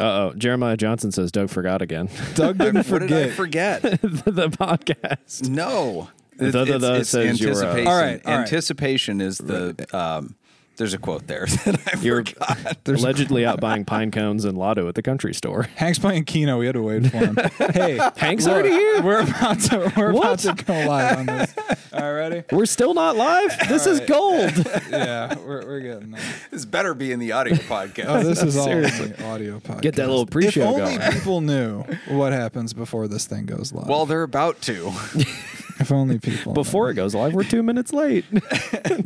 Uh oh. Jeremiah Johnson says Doug forgot again. Doug didn't What did I forget. forget? the podcast. no. The- the- It's- the it's says you're, uh, anticipation. All right, all right. Anticipation is the. Um, there's a quote there that I You're forgot. allegedly out buying pine cones and lotto at the country store. Hank's playing Keno. We had to wait for him. hey, Hank's already here. We're about to we're What? about to go live on this. All right, ready? We're still not live. This is gold. Yeah, we're, we're getting there. This better be in the audio podcast. Oh, this is all seriously. the audio podcast. Get that little pre-show If only going. people knew what happens before this thing goes live. well, they're about to. If only people Before it goes live, we're two minutes late.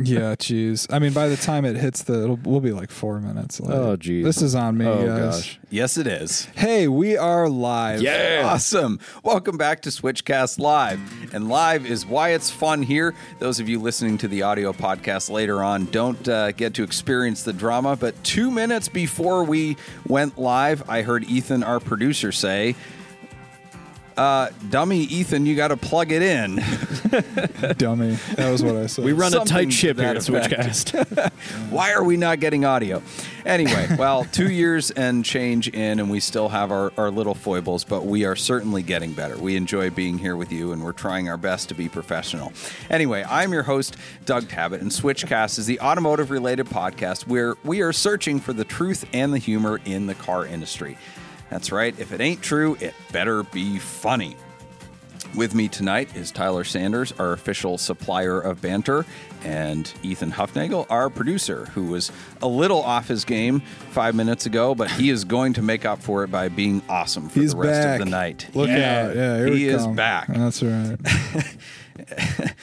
Yeah, jeez. I mean, by the time it hits the, it'll we'll be like four minutes late. Oh, geez. This is on me, oh guys. gosh. Yes, it is. Hey, we are live. Yeah. Awesome. Welcome back to Switchcast Live. And live is why it's fun here. Those of you listening to the audio podcast later on don't uh, get to experience the drama. But two minutes before we went live, I heard Ethan, our producer, say, uh, dummy Ethan, you got to plug it in. Dummy. That was what I said. We run a Something tight to ship here that at. Switchcast. Why are we not getting audio? Anyway, well, two years and change in, and we still have our, our little foibles, but we are certainly getting better. We enjoy being here with you, and we're trying our best to be professional. Anyway, I'm your host, Doug Tabbitt, and Switchcast is the automotive related podcast where we are searching for the truth and the humor in the car industry. That's right, if it ain't true, it better be funny. With me tonight is Tyler Sanders, our official supplier of banter, and Ethan Huffnagel, our producer, who was a little off his game five minutes ago, but he is going to make up for it by being awesome for He's the rest back. of the night. Look Yeah. out. Yeah, here he we is come. back. That's right.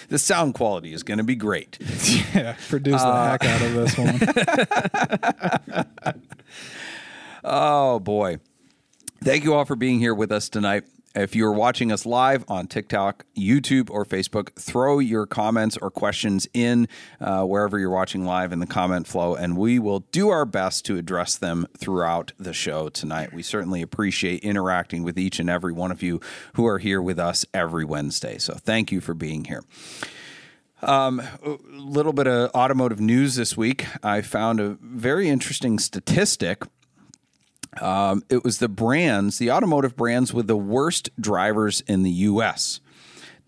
The sound quality is going to be great. yeah, produce the Uh, heck out of this one. Oh boy. Thank you all for being here with us tonight. If you're watching us live on TikTok, YouTube, or Facebook, throw your comments or questions in uh, wherever you're watching live in the comment flow, and we will do our best to address them throughout the show tonight. We certainly appreciate interacting with each and every one of you who are here with us every Wednesday. So thank you for being here. Um, a little bit of automotive news this week. I found a very interesting statistic um, it was the brands, the automotive brands with the worst drivers in the U.S.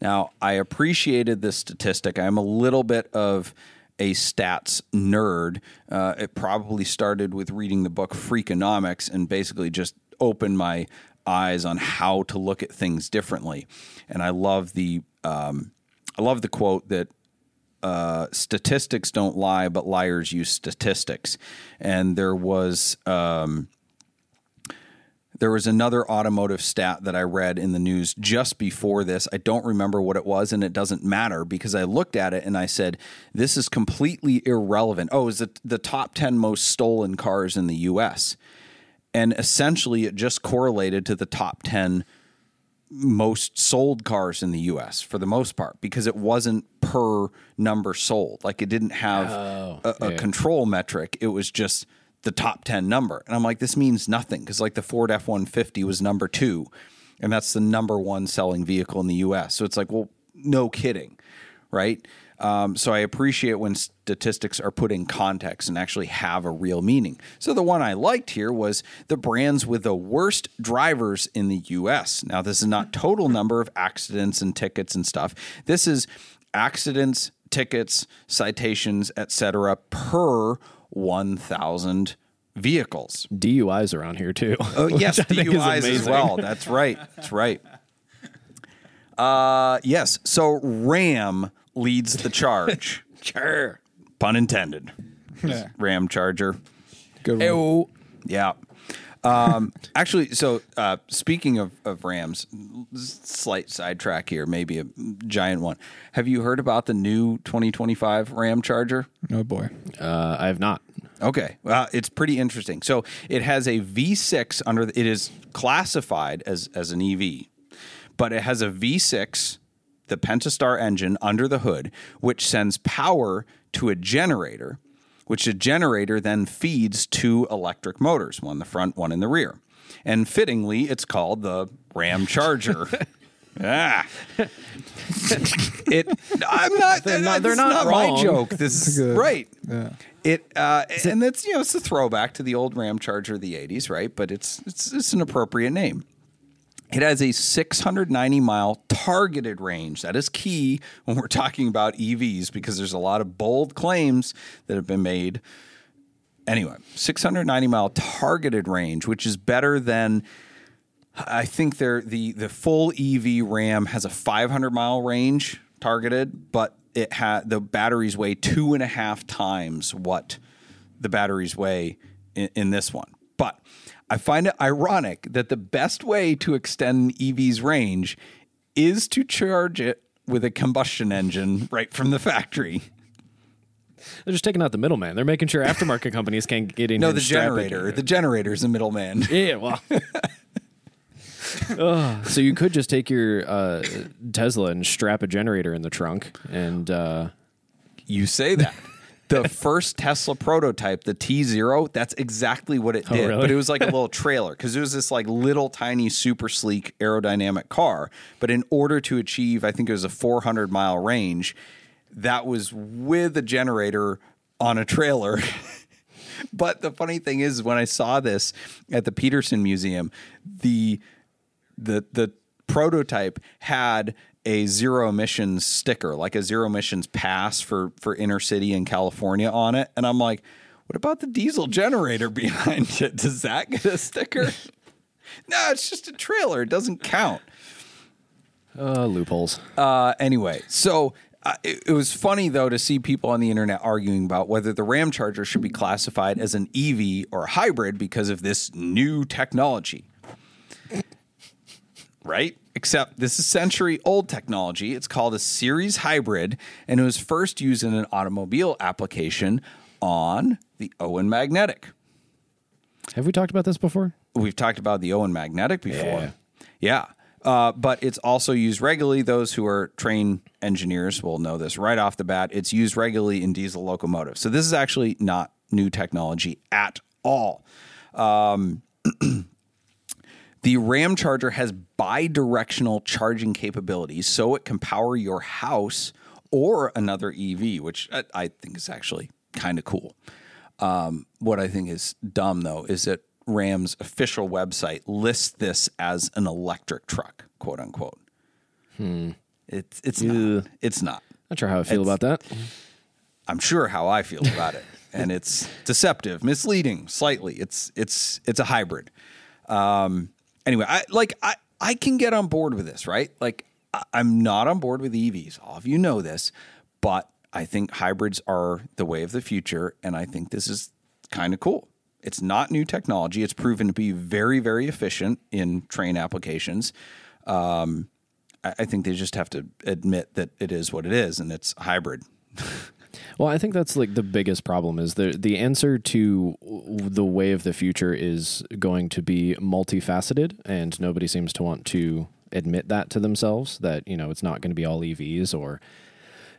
Now, I appreciated this statistic. I'm a little bit of a stats nerd. Uh, it probably started with reading the book Freakonomics and basically just opened my eyes on how to look at things differently. And I love the um, I love the quote that uh, statistics don't lie, but liars use statistics. And there was um, there was another automotive stat that I read in the news just before this. I don't remember what it was, and it doesn't matter because I looked at it and I said, "This is completely irrelevant." Oh, is it the top ten most stolen cars in the U.S. And essentially, it just correlated to the top ten most sold cars in the US for the most part because it wasn't per number sold. Like it didn't have oh, a, a yeah. control metric. It was just the top 10 number. And I'm like, this means nothing because like the Ford F 150 was number two, and that's the number one selling vehicle in the US. So it's like, well, no kidding. Right. Um, so I appreciate when statistics are put in context and actually have a real meaning. So the one I liked here was the brands with the worst drivers in the US. Now, this is not total number of accidents and tickets and stuff. This is accidents, tickets, citations, etc. per 1,000 vehicles. DUIs around here too. Oh yes, which I think is DUIs as well. That's right. That's right. Uh, yes. So Ram leads the charge. Sure. Pun intended. Yeah. Ram Charger. Good one. Yeah. Um, actually, so uh, speaking of, of Rams, slight sidetrack here, maybe a giant one. Have you heard about the new 2025 Ram Charger? Oh boy. Uh, I have not. Okay, well, it's pretty interesting. So it has a V6 under. The, it is classified as as an EV, but it has a V6, the Pentastar engine under the hood, which sends power to a generator, which a generator then feeds two electric motors, one in the front, one in the rear, and fittingly, it's called the Ram Charger. Ah. it. I'm not. They're not- they're is not my joke. This is good- right. Yeah. It uh, and that's you know it's a throwback to the old Ram Charger of the '80s, right? But it's it's it's an appropriate name. It has a 690 mile targeted range. That is key when we're talking about EVs because there's a lot of bold claims that have been made. Anyway, 690 mile targeted range, which is better than I think the the full EV Ram has a 500 mile range targeted, but it had the batteries weigh two and a half times what the batteries weigh in, in this one. But I find it ironic that the best way to extend an EV's range is to charge it with a combustion engine right from the factory. They're just taking out the middleman. They're making sure aftermarket companies can't get in. No, the generator. The generator. is The middleman. Yeah, well. Ugh. so you could just take your uh, Tesla and strap a generator in the trunk, and uh, You say that. The first Tesla prototype, the T Zero, that's exactly what it oh, did. really? But it was like a little trailer because it was this like little tiny, super sleek aerodynamic car. But in order to achieve, I think it was a 400 mile range, that was with a generator on a trailer. but the funny thing is, when I saw this at the Petersen Museum, the the the prototype had a zero emissions sticker, like a zero emissions pass for for inner city in California on it, and I'm like, what about the diesel generator behind it? Does that get a sticker? no, it's just a trailer. It doesn't count. uh, loopholes. Uh, anyway, so uh, it, it was funny though to see people on the internet arguing about whether the Ram Charger should be classified as an EV or a hybrid because of this new technology. Right? Except this is century old technology. It's called a series hybrid, and it was first used in an automobile application on the Owen Magnetic. Have we talked about this before? We've talked about the Owen Magnetic before. Yeah. Yeah. Uh, but it's also used regularly. Those who are trained engineers will know this right off the bat. It's used regularly in diesel locomotives. So this is actually not new technology at all. Um, the Ram Charger has bi-directional charging capabilities, so it can power your house or another EV, which I, think is actually kind of cool. Um, what I think is dumb though is that Ram's official website lists this as an electric truck, quote unquote. It's it's not. It's not. Not sure how I feel It's- about that. I'm sure how I feel about it, and it's deceptive, misleading, slightly. It's it's it's a hybrid. Um, anyway, I like I I can get on board with this, right? Like I, I'm not on board with EVs. All of you know this, but I think hybrids are the way of the future, and I think this is kind of cool. It's not new technology. It's proven to be very very efficient in train applications. Um, I, I think they just have to admit that it is what it is, and it's hybrid. Well, I think that's like the biggest problem is the the answer to the way of the future is going to be multifaceted, and nobody seems to want to admit that to themselves. That you know it's not going to be all EVs, or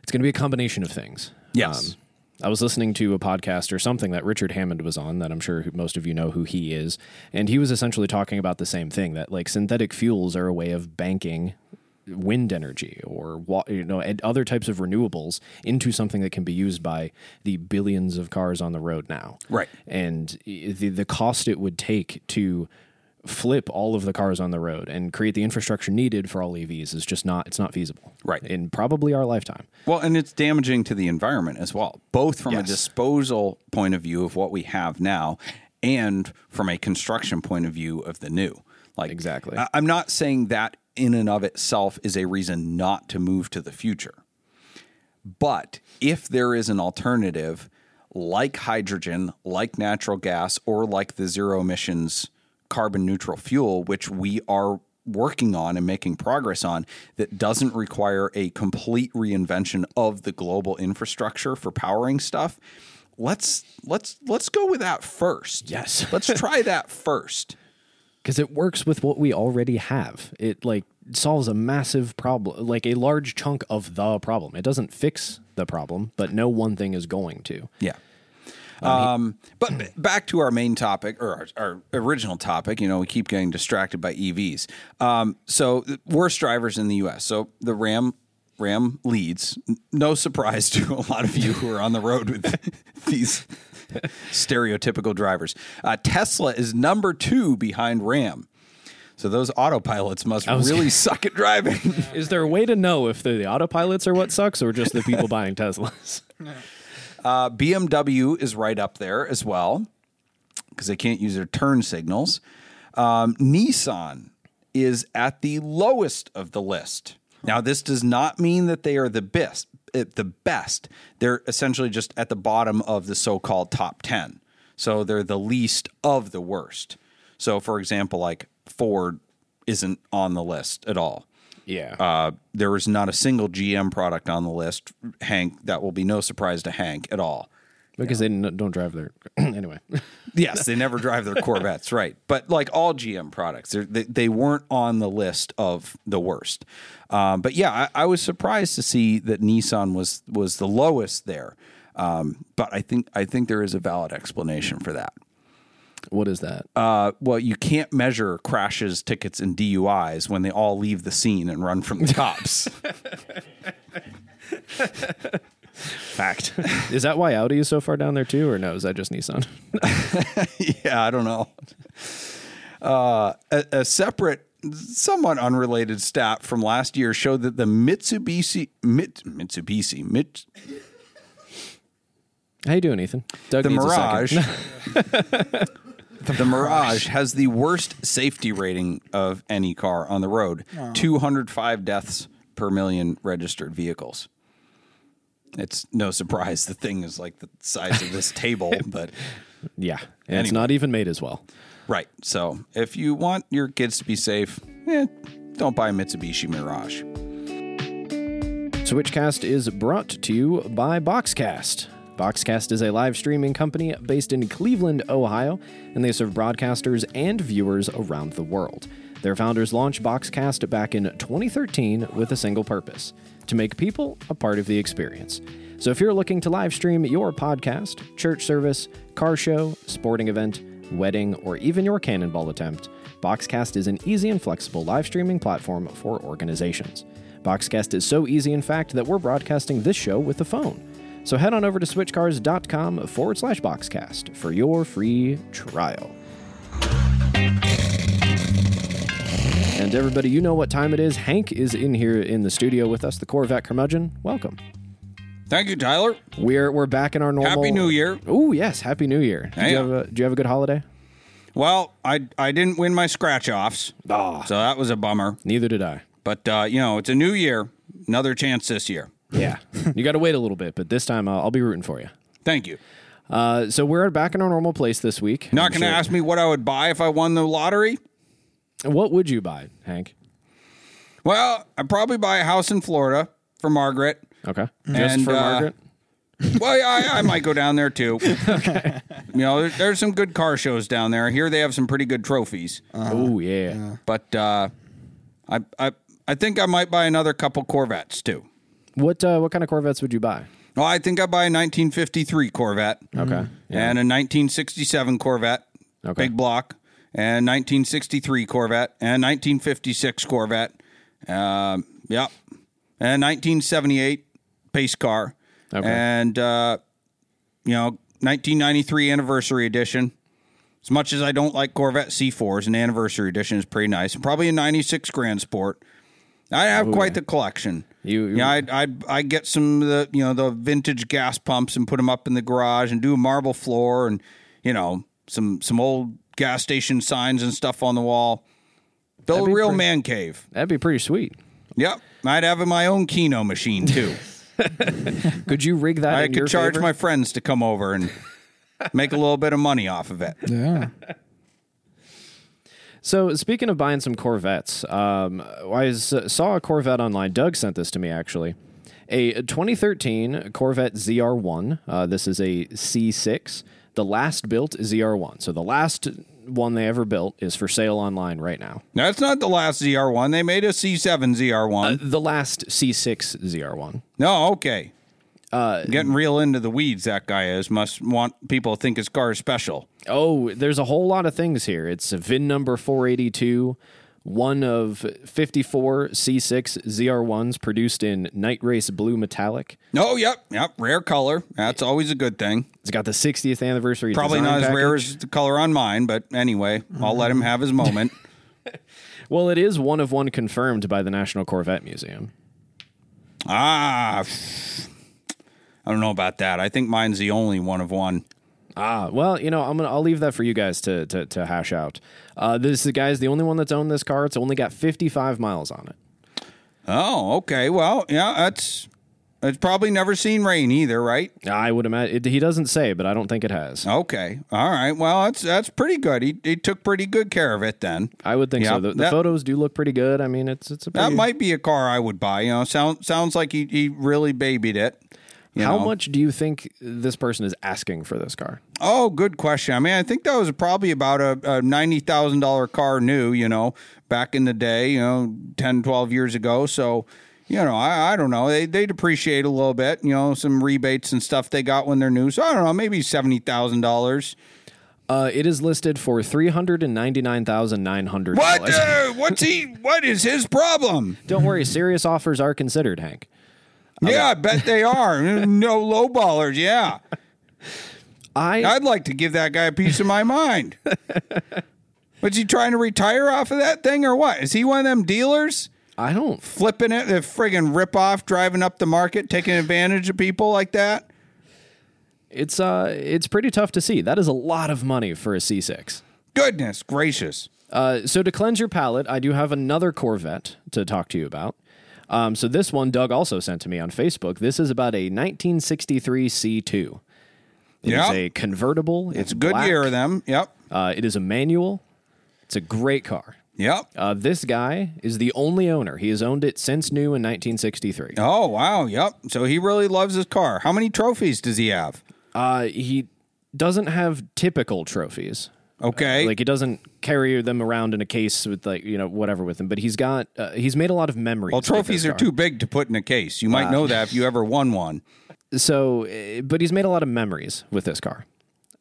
it's going to be a combination of things. Yes. Um, I was listening to a podcast or something that Richard Hammond was on that I'm sure most of you know who he is. And he was essentially talking about the same thing that like synthetic fuels are a way of banking wind energy or you know and other types of renewables into something that can be used by the billions of cars on the road now. Right. And the the cost it would take to flip all of the cars on the road and create the infrastructure needed for all EVs is just not it's not feasible. Right. In probably our lifetime. Well, and it's damaging to the environment as well, both from a disposal point of view of what we have now and from a construction point of view of the new. Like Exactly. I'm not saying that in and of itself is a reason not to move to the future. But if there is an alternative like hydrogen, like natural gas, or like the zero emissions carbon neutral fuel, which we are working on and making progress on, that doesn't require a complete reinvention of the global infrastructure for powering stuff, let's let's let's go with that first. Yes. let's try that first. Because it works with what we already have. It like solves a massive problem, like a large chunk of the problem. It doesn't fix the problem, but no one thing is going to. Yeah. Um, but back to our main topic or our, our original topic. You know, we keep getting distracted by EVs. Um, so worst drivers in the U.S. So the Ram Ram leads. No surprise to a lot of you who are on the road with these stereotypical drivers. Uh, Tesla is number two behind Ram. So those autopilots must really gonna- suck at driving. Is there a way to know if the, the autopilots are what sucks or just the people buying Teslas? Uh, BMW is right up there as well because they can't use their turn signals. Um, Nissan is at the lowest of the list. Now, this does not mean that they are the best. Uh, The best. They're essentially just at the bottom of the so-called top ten. So they're the least of the worst. So, for example, like Ford isn't on the list at all. Yeah. Uh, there is not a single GM product on the list, Hank. That will be no surprise to Hank at all. Because they n- don't drive their. anyway. Yes, they never drive their Corvettes, right? But like all GM products, they they weren't on the list of the worst. Um, but yeah, I, I was surprised to see that Nissan was was the lowest there. Um, but I think I think there is a valid explanation for that. What is that? Uh, well, you can't measure crashes, tickets, and DUIs when they all leave the scene and run from the cops. Fact. is that why Audi is so far down there too, or no? Is that just Nissan? yeah, I don't know. Uh, a, a separate, somewhat unrelated stat from last year showed that the Mitsubishi, Mit, Mitsubishi, Mit, How you doing, Ethan? Doug the needs a Mirage, second. the Mirage has the worst safety rating of any car on the road. 205 deaths per million registered vehicles. It's no surprise the thing is like the size of this table, but yeah, and it's not even made as well. Right. So if you want your kids to be safe, eh, don't buy a Mitsubishi Mirage. Switchcast is brought to you by Boxcast. Boxcast is a live streaming company based in Cleveland, Ohio, and they serve broadcasters and viewers around the world. Their founders launched Boxcast back in 2013 with a single purpose to make people a part of the experience. So if you're looking to live stream your podcast, church service, car show, sporting event, wedding, or even your cannonball attempt, Boxcast is an easy and flexible live streaming platform for organizations. Boxcast is so easy, in fact, that we're broadcasting this show with the phone. So head on over to switchcars.com forward slash boxcast for your free trial. And everybody, you know what time it is. Hank is in here in the studio with us, the Corvette curmudgeon. Welcome. Thank you, Tyler. We're we're back in our normal. Happy New Year. Oh yes, Happy New Year. Do you have a, you have a good holiday? Well, I I didn't win my scratch offs, Ah. so that was a bummer. Neither did I. But uh, you know, it's a new year, another chance this year. Yeah, you got to wait a little bit, but this time uh, I'll be rooting for you. Thank you. Uh, so we're back in our normal place this week. Not I'm going to sure- ask me what I would buy if I won the lottery. What would you buy, Hank? Well, I'd probably buy a house in Florida for Margaret. Okay, just And, for uh, Margaret. Well, yeah, I, I might go down there too. okay. You know, there, there's some good car shows down there. Here they have some pretty good trophies. oh yeah. But uh, I, I, I think I might buy another couple Corvettes too. What uh, what kind of Corvettes would you buy? Well, I think I buy a 1953 Corvette Okay. and a 1967 Corvette, Okay. big block, and 1963 Corvette and 1956 Corvette. Um, yep, and 1978 pace car, Okay. and uh, you know 1993 anniversary edition. As much as I don't like Corvette C4s, an anniversary edition is pretty nice. Probably a 96 Grand Sport. I have quite the collection. You- you- yeah, I'd, I'd I'd get some of the you know the vintage gas pumps and put them up in the garage and do a marble floor and you know some some old gas station signs and stuff on the wall. Build a real pretty- man cave. That'd be pretty sweet. Yep, I'd have my own Keno machine too. Could you rig that? I in your could charge favor? my friends to come over and make a little bit of money off of it. Yeah. So speaking of buying some Corvettes, um, I saw a Corvette online. Doug sent this to me actually. A 2013 Corvette ZR1. Uh, this is a C6, the last built ZR1. So the last one they ever built is for sale online right now. That's not the last ZR1. They made a C7 ZR1. The last C6 ZR1. no, okay. Uh, Getting real into the weeds, that guy is. Must want people to think his car is special. Oh, there's a whole lot of things here. It's a VIN number 482, one of 54 C6 ZR1s produced in Night Race Blue Metallic. Oh, yep, yep. Rare color. That's always a good thing. It's got the 60th anniversary. Probably not as rare as the color on mine, but anyway, I'll let him have his moment. Well, it is one of one confirmed by the National Corvette Museum. ah, I don't know about that. I think mine's the only one of one. Ah, well, you know, I'm gonna I'll leave that for you guys to to, to hash out. Uh, this the guy's the only one that's owned this car. It's only got 55 miles on it. Oh, okay. Well, yeah, that's it's probably never seen rain either, right? I would imagine it, he doesn't say, but I don't think it has. Okay. All right. Well, that's that's pretty good. He he took pretty good care of it then. I would think Yeah, so. The, the that- photos do look pretty good. I mean, it's it's a That might be a car I would buy. You know, sounds sounds like he, he really babied it. You How know. much do you think this person is asking for this car? Oh, good question. I mean, I think that was probably about a, a $90,000 car new, you know, back in the day, you know, 10, 12 years ago. So, you know, I, I don't know. They, they depreciate a little bit, you know, some rebates and stuff they got when they're new. So I don't know, maybe $70,000. Uh, it is listed for three hundred and ninety nine thousand nine hundred. What? Uh, what's he? What is his problem? Don't worry, serious offers are considered, Hank. Yeah, I bet they are. No low ballers. Yeah. I I'd like to give that guy a piece of my mind. Was he trying to retire off of that thing or what? Is he one of them dealers I don't. flipping it, the friggin' rip off, driving up the market, taking advantage of people like that? It's uh, it's pretty tough to see. That is a lot of money for a C6. Goodness gracious. Uh, so to cleanse your palate, I do have another Corvette to talk to you about. Um, so this one, Doug also sent to me on Facebook. This is about a 1963 C2. It is Yeah. a convertible. It's, It's a good black. year of them. Yep. Uh, it is a manual. It's a great car. Yep. Uh, this guy is the only owner. He has owned it since new in 1963. Oh, wow. Yep. So he really loves his car. How many trophies does he have? Uh, he doesn't have typical trophies. Okay. Like he doesn't carry them around in a case with like you know whatever with him. But he's got uh, he's made a lot of memories. well, trophies are too big to put in a case. You might know that if you ever won one. So, uh, but he's made a lot of memories with this car.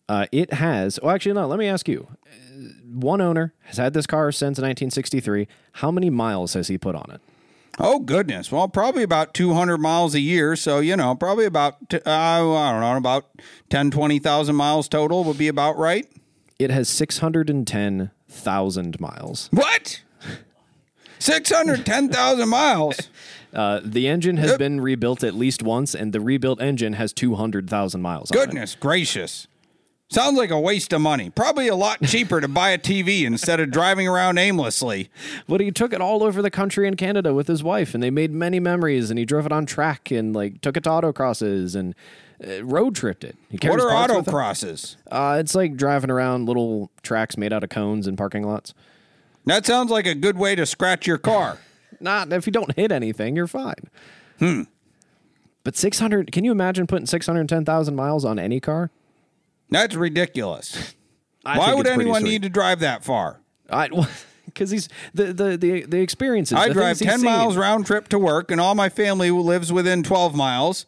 Uh, it has. Well, actually, no. Let me ask you. Uh, One owner has had this car since 1963. How many miles has he put on it? Oh goodness! Well, probably about two hundred miles a year. So you know, probably about t- uh, I don't know, about 10, 20,000 miles total would be about right. It has 610,000 miles. What? Six hundred ten thousand miles. Uh, the engine has been rebuilt at least once, and the rebuilt engine has 200,000 miles on it. Goodness gracious! Sounds like a waste of money. Probably a lot cheaper to buy a TV instead of driving around aimlessly. But he took it all over the country and Canada with his wife, and they made many memories. And he drove it on track and like took it to autocrosses and uh, road tripped it. He What are parts with him. autocrosses? Uh, it's like driving around little tracks made out of cones in parking lots. That sounds like a good way to scratch your car. Not if you don't hit anything, you're fine. Hmm. But 600, can you imagine putting 610,000 miles on any car? That's ridiculous. I Why think would it's pretty anyone sweet. need to drive that far? I, because he's the, the, the, the experiences. I the drive things he's 10 seen. miles round trip to work, and all my family lives within 12 miles.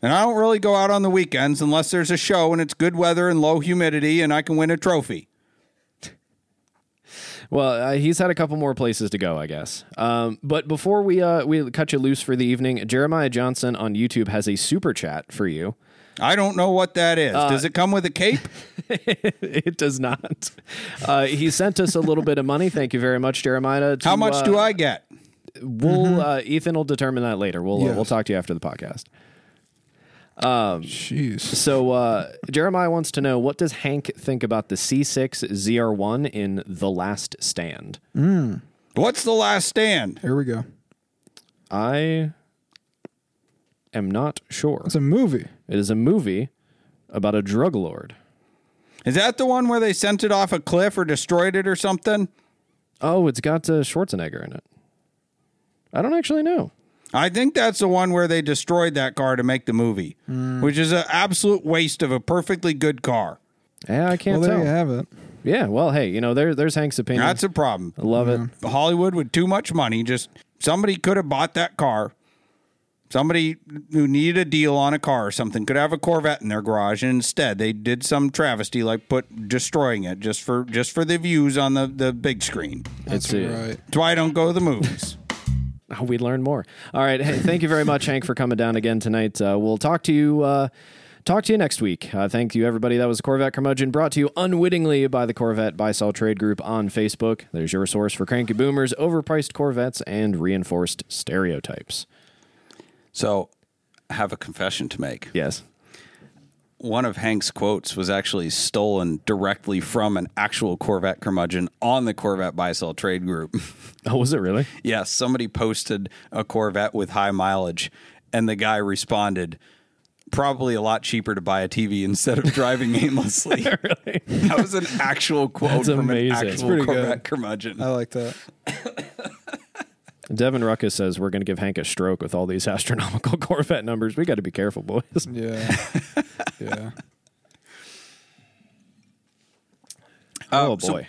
And I don't really go out on the weekends unless there's a show and it's good weather and low humidity and I can win a trophy. Well, uh, he's had a couple more places to go, I guess. Um, but before we uh, we cut you loose for the evening, Jeremiah Johnson on YouTube has a super chat for you. I don't know what that is. Uh, Does it come with a cape? it does not. Uh, he sent us a little bit of money. Thank you very much, Jeremiah. to, How much uh, do I get? We'll uh, Ethan will determine that later. We'll uh, Yes. we'll talk to you after the podcast. Jeez. So uh, Jeremiah wants to know what does Hank think about the C6 ZR1 in The Last Stand? What's the last stand? Here we go. I am not sure. It's a movie. It is a movie about a drug lord. Is that the one where they sent it off a cliff or destroyed it or something? Oh, it's got uh, Schwarzenegger in it. I don't actually know. I think that's the one where they destroyed that car to make the movie, which is an absolute waste of a perfectly good car. Yeah, I can't Well, there tell. you have it. Yeah, well, hey, you know, there, there's Hank's opinion. That's a problem. I love it. Hollywood with too much money, just somebody could have bought that car, Somebody who needed a deal on a car or something could have a Corvette in their garage, and instead they did some travesty like put destroying it just for just for the views on the, the big screen. It's That's uh, right. That's why I don't go to the movies. Oh, we learn more. All right. Hey, thank you very much, Hank, for coming down again tonight. Uh, we'll talk to you. Uh, talk to you next week. Uh, thank you, everybody. That was Corvette Curmudgeon, brought to you unwittingly by the Corvette Buy Sell Trade Group on Facebook. There's your source for cranky boomers, overpriced Corvettes, and reinforced stereotypes. So, I have a confession to make. Yes. One of Hank's quotes was actually stolen directly from an actual Corvette curmudgeon on the Corvette Buy Sell Trade Group. Oh, was it really? yes, somebody posted a Corvette with high mileage, and the guy responded, "Probably a lot cheaper to buy a TV instead of driving aimlessly." That was an actual quote That's from amazing. an actual Corvette good. curmudgeon. I like that. Devin Ruckus says we're going to give Hank a stroke with all these astronomical Corvette numbers. We got to be careful, boys. Yeah. yeah. oh, so- boy.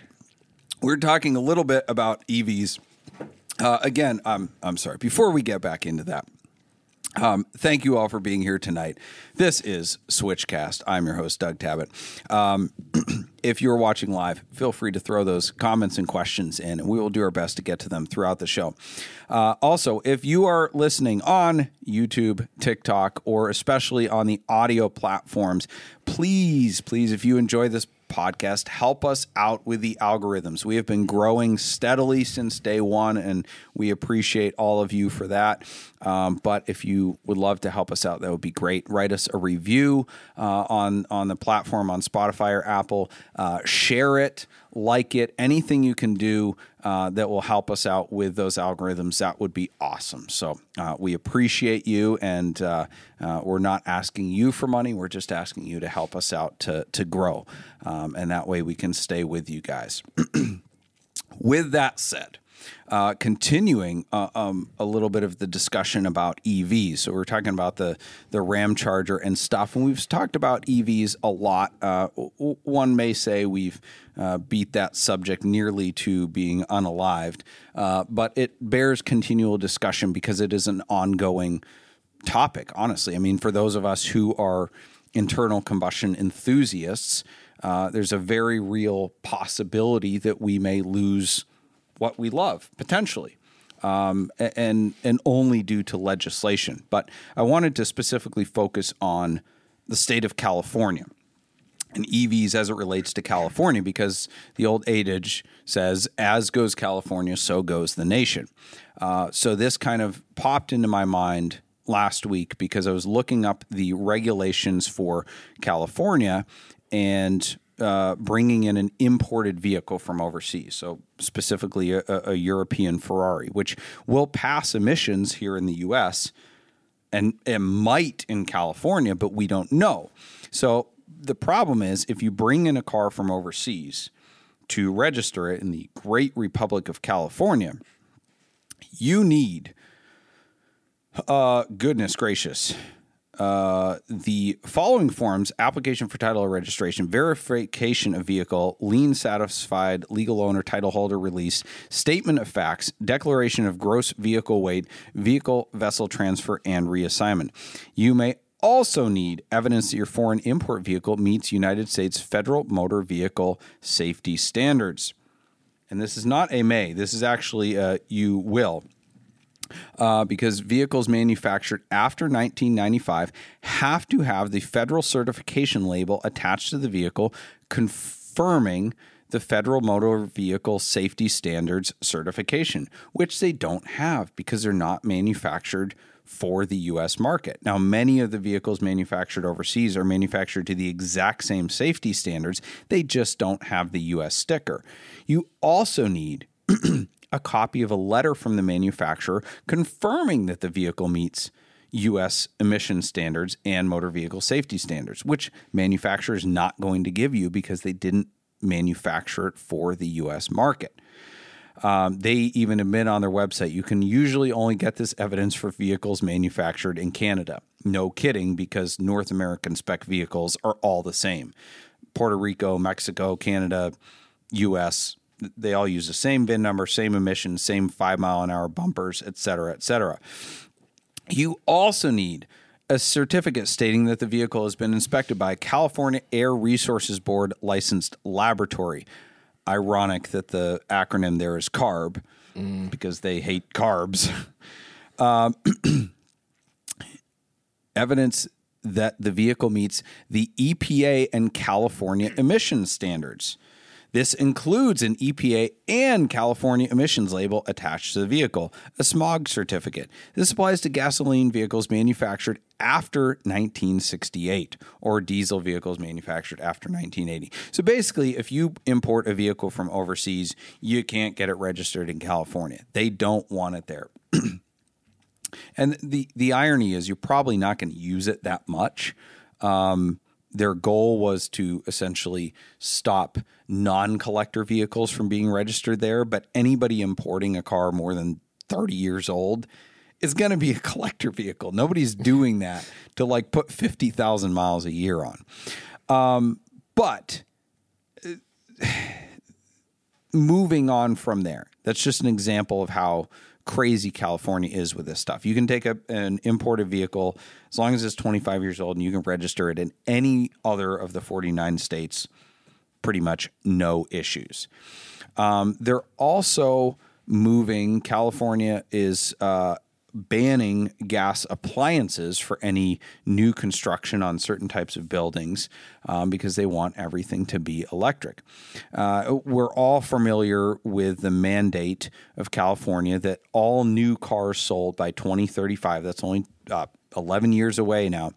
We're talking a little bit about EVs. Uh, again, I'm I'm sorry. Before we get back into that, um, thank you all for being here tonight. This is Switchcast. I'm your host, Doug Tabbitt. Um, if you're watching live, feel free to throw those comments and questions in, and we will do our best to get to them throughout the show. Uh, also, if you are listening on YouTube, TikTok, or especially on the audio platforms, please, please, if you enjoy this podcast, help us out with the algorithms. We have been growing steadily since day one, and we appreciate all of you for that. Um, but if you would love to help us out, that would be great. Write us a review uh, on on the platform on Spotify or Apple. Uh, share it, like it, anything you can do uh, that will help us out with those algorithms. That would be awesome. So uh, we appreciate you, and uh, uh, we're not asking you for money. We're just asking you to help us out to to grow, um, and that way we can stay with you guys. with that said, uh, continuing uh, um, a little bit of the discussion about EVs. So we're talking about the the Ram Charger and stuff, and we've talked about EVs a lot. Uh, one may say we've uh, beat that subject nearly to being unalived, uh, but it bears continual discussion because it is an ongoing topic. Honestly, I mean, for those of us who are internal combustion enthusiasts, uh, there's a very real possibility that we may lose what we love potentially um, and and only due to legislation but i wanted to specifically focus on the state of california and EVs as it relates to California because the old adage says, as goes California, so goes the nation. Uh, so this kind of popped into my mind last week because I was looking up the regulations for California and uh, bringing in an imported vehicle from overseas. So specifically a, a European Ferrari, which will pass emissions here in the U.S and it might in California, but we don't know. So the problem is if you bring in a car from overseas to register it in the Great Republic of California, you need, uh, goodness gracious, uh, the following forms application for title or registration, verification of vehicle, lien satisfied, legal owner, title holder release, statement of facts, declaration of gross vehicle weight, vehicle vessel transfer, and reassignment. You may also need evidence that your foreign import vehicle meets United States federal motor vehicle safety standards. And this is not a may, this is actually a you will uh, because vehicles manufactured after 1995 have to have the federal certification label attached to the vehicle confirming the federal motor vehicle safety standards certification, which they don't have because they're not manufactured for the US market. Now, many of the vehicles manufactured overseas are manufactured to the exact same safety standards, they just don't have the US sticker. You also need a copy of a letter from the manufacturer confirming that the vehicle meets US emission standards and motor vehicle safety standards, which manufacturer is not going to give you because they didn't manufacture it for the US market. Um, they even admit on their website you can usually only get this evidence for vehicles manufactured in Canada. No kidding, because North American spec vehicles are all the same. Puerto Rico, Mexico, Canada, US, they all use the same VIN number, same emissions, same five mile an hour bumpers, et cetera, et cetera. You also need a certificate stating that the vehicle has been inspected by a California Air Resources Board licensed laboratory. Ironic that the acronym there is CARB because they hate carbs. Um, evidence that the vehicle meets the EPA and California emission standards. This includes an EPA and California emissions label attached to the vehicle, a smog certificate. This applies to gasoline vehicles manufactured after 1968 or diesel vehicles manufactured after 1980. So basically, if you import a vehicle from overseas, you can't get it registered in California. They don't want it there. And the the irony is, you're probably not going to use it that much. Um, their goal was to essentially stop non-collector vehicles from being registered there, but anybody importing a car more than 30 years old is going to be a collector vehicle. Nobody's doing that to like put 50,000 miles a year on. Um, but uh, moving on from there, that's just an example of how crazy California is with this stuff. You can take a, an imported vehicle as long as it's 25 years old and you can register it in any other of the 49 states, pretty much no issues. Um, they're also moving, California is uh, banning gas appliances for any new construction on certain types of buildings um, because they want everything to be electric. Uh, we're all familiar with the mandate of California that all new cars sold by 2035, that's only uh, 11 years away now,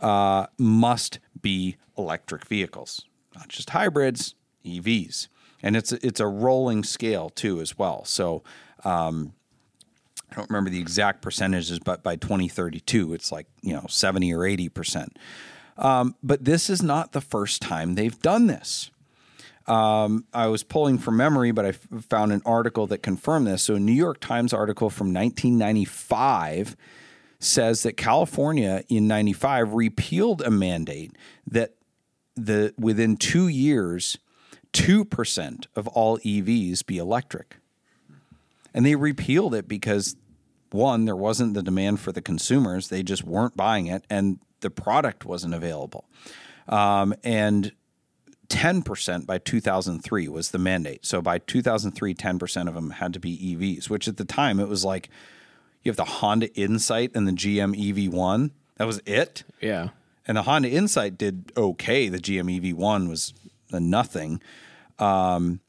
uh, must be electric vehicles, not just hybrids, EVs. And it's it's a rolling scale too as well. So um, I don't remember the exact percentages, but by 2032, it's like, you know, 70 or 80%. Um, but this is not the first time they've done this. Um, I was pulling from memory, but I f- found an article that confirmed this. So, a New York Times article from 1995 says that California in 95 repealed a mandate that the within two years, 2% of all EVs be electric. And they repealed it because one, there wasn't the demand for the consumers; they just weren't buying it, and the product wasn't available. Um, and 10% by 2003 was the mandate. So by 2003, 10% of them had to be EVs, which at the time it was like you have the Honda Insight and the GM EV1. That was it. Yeah. And the Honda Insight did okay. The GM EV1 was nothing. Um,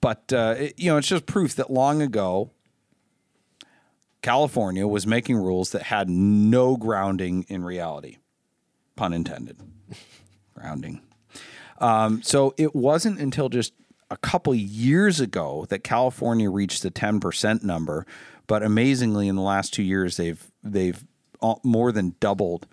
but, uh, it, you know, it's just proof that long ago, California was making rules that had no grounding in reality. Pun intended. grounding. Um, so it wasn't until just a couple years ago that California reached the 10% number, but amazingly, in the last two years, they've they've more than doubled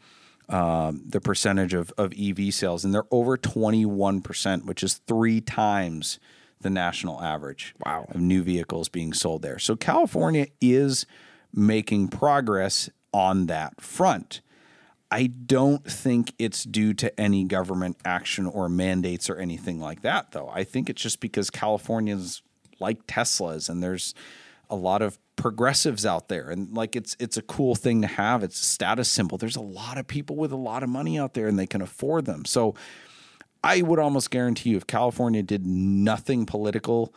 um, the percentage of, of EV sales, and they're over 21%, which is three times the national average Wow. of new vehicles being sold there. So California is making progress on that front. I don't think it's due to any government action or mandates or anything like that, though. I think it's just because California's like Teslas and there's a lot of progressives out there and like it's it's a cool thing to have it's a status symbol there's a lot of people with a lot of money out there and they can afford them so i would almost guarantee you if california did nothing political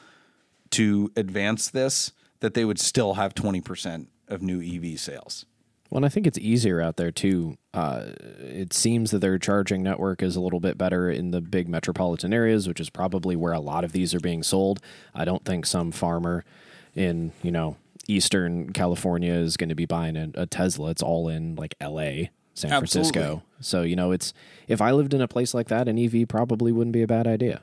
to advance this that they would still have 20% of new ev sales Well, and I think it's easier out there too. Uh, it seems that their charging network is a little bit better in the big metropolitan areas, which is probably where a lot of these are being sold. I don't think some farmer in you know Eastern California is going to be buying a, a Tesla. It's all in like L.A., San Francisco. Absolutely. So you know, it's if I lived in a place like that, an EV probably wouldn't be a bad idea.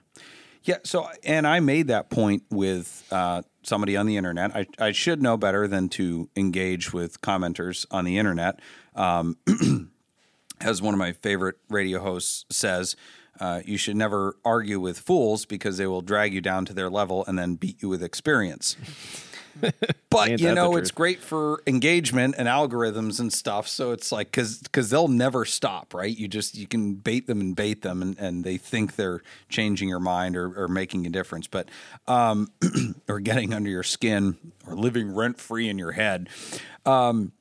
Yeah. So, and I made that point with uh, somebody on the internet. I, I should know better than to engage with commenters on the internet. Um, as one of my favorite radio hosts says, uh, you should never argue with fools because they will drag you down to their level and then beat you with experience. but you know, it's great for engagement and algorithms and stuff. So it's like because because they'll never stop, right? You just you can bait them and bait them, and, and they think they're changing your mind or, or making a difference, but um, or getting under your skin or living rent free in your head. Um,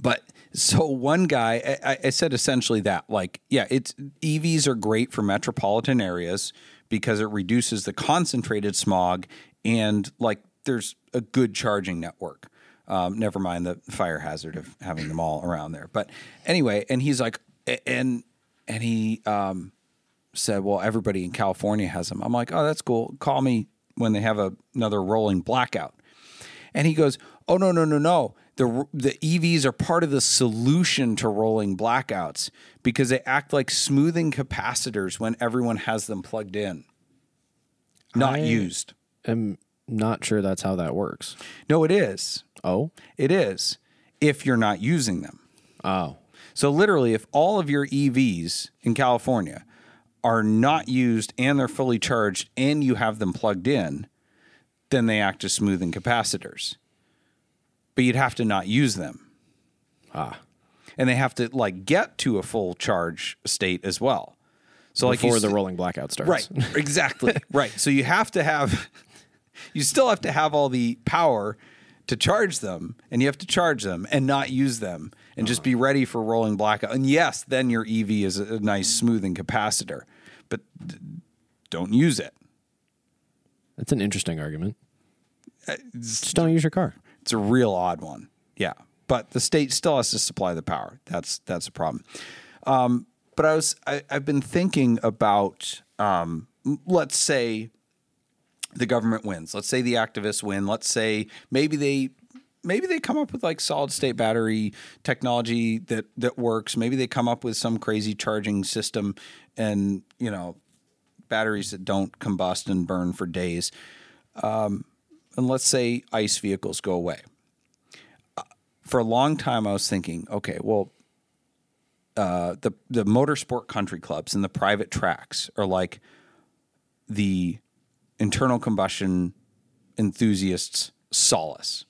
but so one guy I, I said essentially that like yeah it's evs are great for metropolitan areas because it reduces the concentrated smog and like there's a good charging network. Um, never mind the fire hazard of having them all around there. But anyway and he's like and and he um, said well everybody in california has them. I'm like oh that's cool. Call me when they have a, another rolling blackout. And he goes, "Oh no, no, no, no. The the EVs are part of the solution to rolling blackouts because they act like smoothing capacitors when everyone has them plugged in, not I- used. I'm not sure that's how that works. No, it is. Oh, It is if you're not using them. oh, So literally, if all of your EVs in California are not used and they're fully charged and you have them plugged in, then they act as smoothing capacitors. But you'd have to not use them. ah. and they have to like get to a full charge state as well. So like you Before the st- rolling blackout starts. right, exactly, right. So you have to have, you still have to have all the power to charge them, and you have to charge them and not use them, and just be ready for rolling blackout. And yes, then your EV is a, nice smoothing capacitor, but d- don't use it. That's an interesting argument. Uh, Just don't use your car. It's a real odd one. Yeah. But the state still has to supply the power. That's that's a problem. Um, but I was I, I've been thinking about um, let's say the government wins. Let's say the activists win. Let's say maybe they maybe they come up with like solid state battery technology that that works. Maybe they come up with some crazy charging system and you know batteries that don't combust and burn for days. Um, and let's say ICE vehicles go away. Uh, For a long time, I was thinking, okay, well, uh, the the motorsport country clubs and the private tracks are like the internal combustion enthusiasts' solace,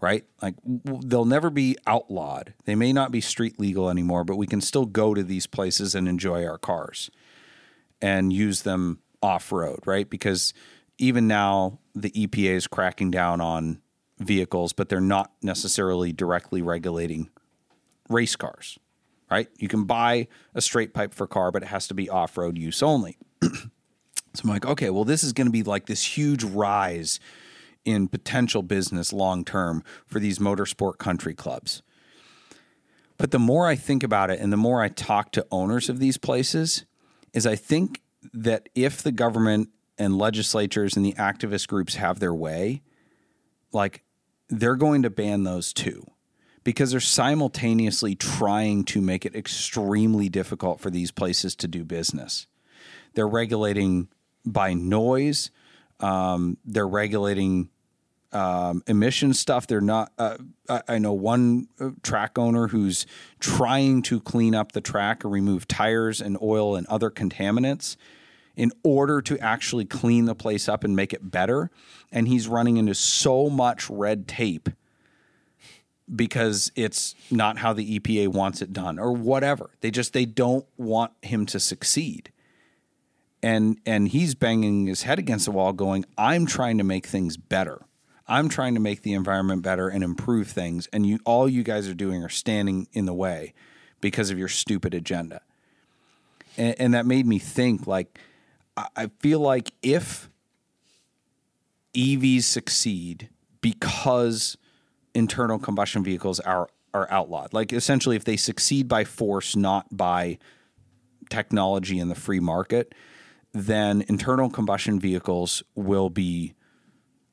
right? Like w- they'll never be outlawed. They may not be street legal anymore, but we can still go to these places and enjoy our cars and use them off road, right? Because even now the EPA is cracking down on vehicles, but they're not necessarily directly regulating race cars, right? You can buy a straight pipe for car, but it has to be off road use only. So I'm like, okay, well, this is going to be like this huge rise in potential business long term for these motorsport country clubs. But the more I think about it and the more I talk to owners of these places, is I think that if the government and legislatures and the activist groups have their way, like they're going to ban those too because they're simultaneously trying to make it extremely difficult for these places to do business. They're regulating by noise. Um, they're regulating um, emission stuff. They're not. Uh, I, know one uh, track owner who's trying to clean up the track or remove tires and oil and other contaminants in order to actually clean the place up and make it better. And he's running into so much red tape because it's not how the EPA wants it done or whatever. They just they don't want him to succeed. And and he's banging his head against the wall going, "I'm trying to make things better. I'm trying to make the environment better and improve things and you all you guys are doing are standing in the way because of your stupid agenda." And, and that made me think like I- I feel like if EVs succeed because internal combustion vehicles are are outlawed. Like essentially if they succeed by force not by technology in the free market, then internal combustion vehicles will be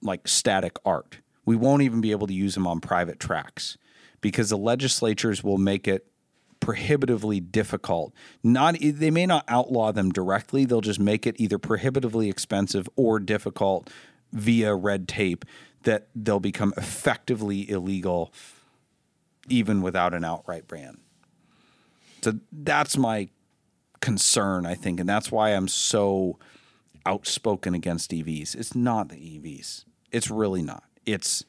like static art. We won't even be able to use them on private tracks because the legislatures will make it prohibitively difficult. Not they may not outlaw them directly, they'll just make it either prohibitively expensive or difficult via red tape that they'll become effectively illegal even without an outright ban. So that's my concern, I think, and that's why I'm so outspoken against EVs. It's not the EVs. It's really not. It's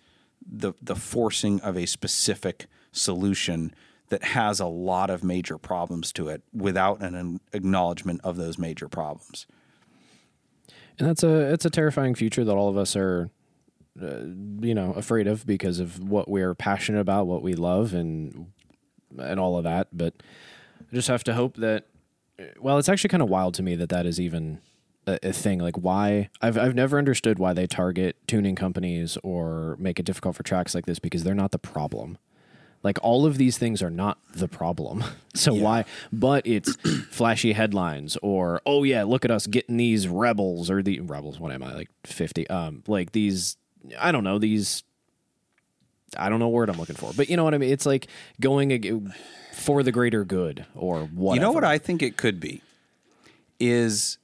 the the forcing of a specific solution that has a lot of major problems to it without an acknowledgement of those major problems. And that's a it's a terrifying future that all of us are, uh, you know, afraid of because of what we're passionate about, what we love, and and all of that. But I just have to hope that. Well, it's actually kind of wild to me that that is even a, a thing. Like, why? I've I've never understood why they target tuning companies or make it difficult for tracks like this because they're not the problem. Like all of these things are not the problem. So why? But it's flashy headlines or oh yeah, look at us getting these rebels or the rebels. What am I like fifty? Um, like these. I don't know these. I don't know what word I'm looking for, but you know what I mean. It's like going for the greater good or what. You know what I think it could be is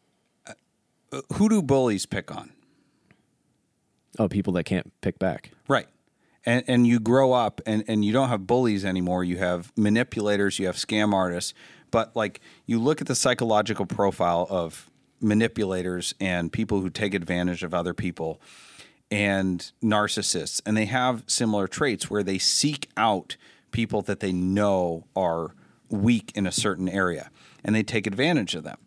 uh, who do bullies pick on? Oh, people that can't pick back. Right. And and you grow up and, and you don't have bullies anymore. You have manipulators, you have scam artists. But like you look at the psychological profile of manipulators and people who take advantage of other people and narcissists, and they have similar traits where they seek out people that they know are weak in a certain area and they take advantage of them.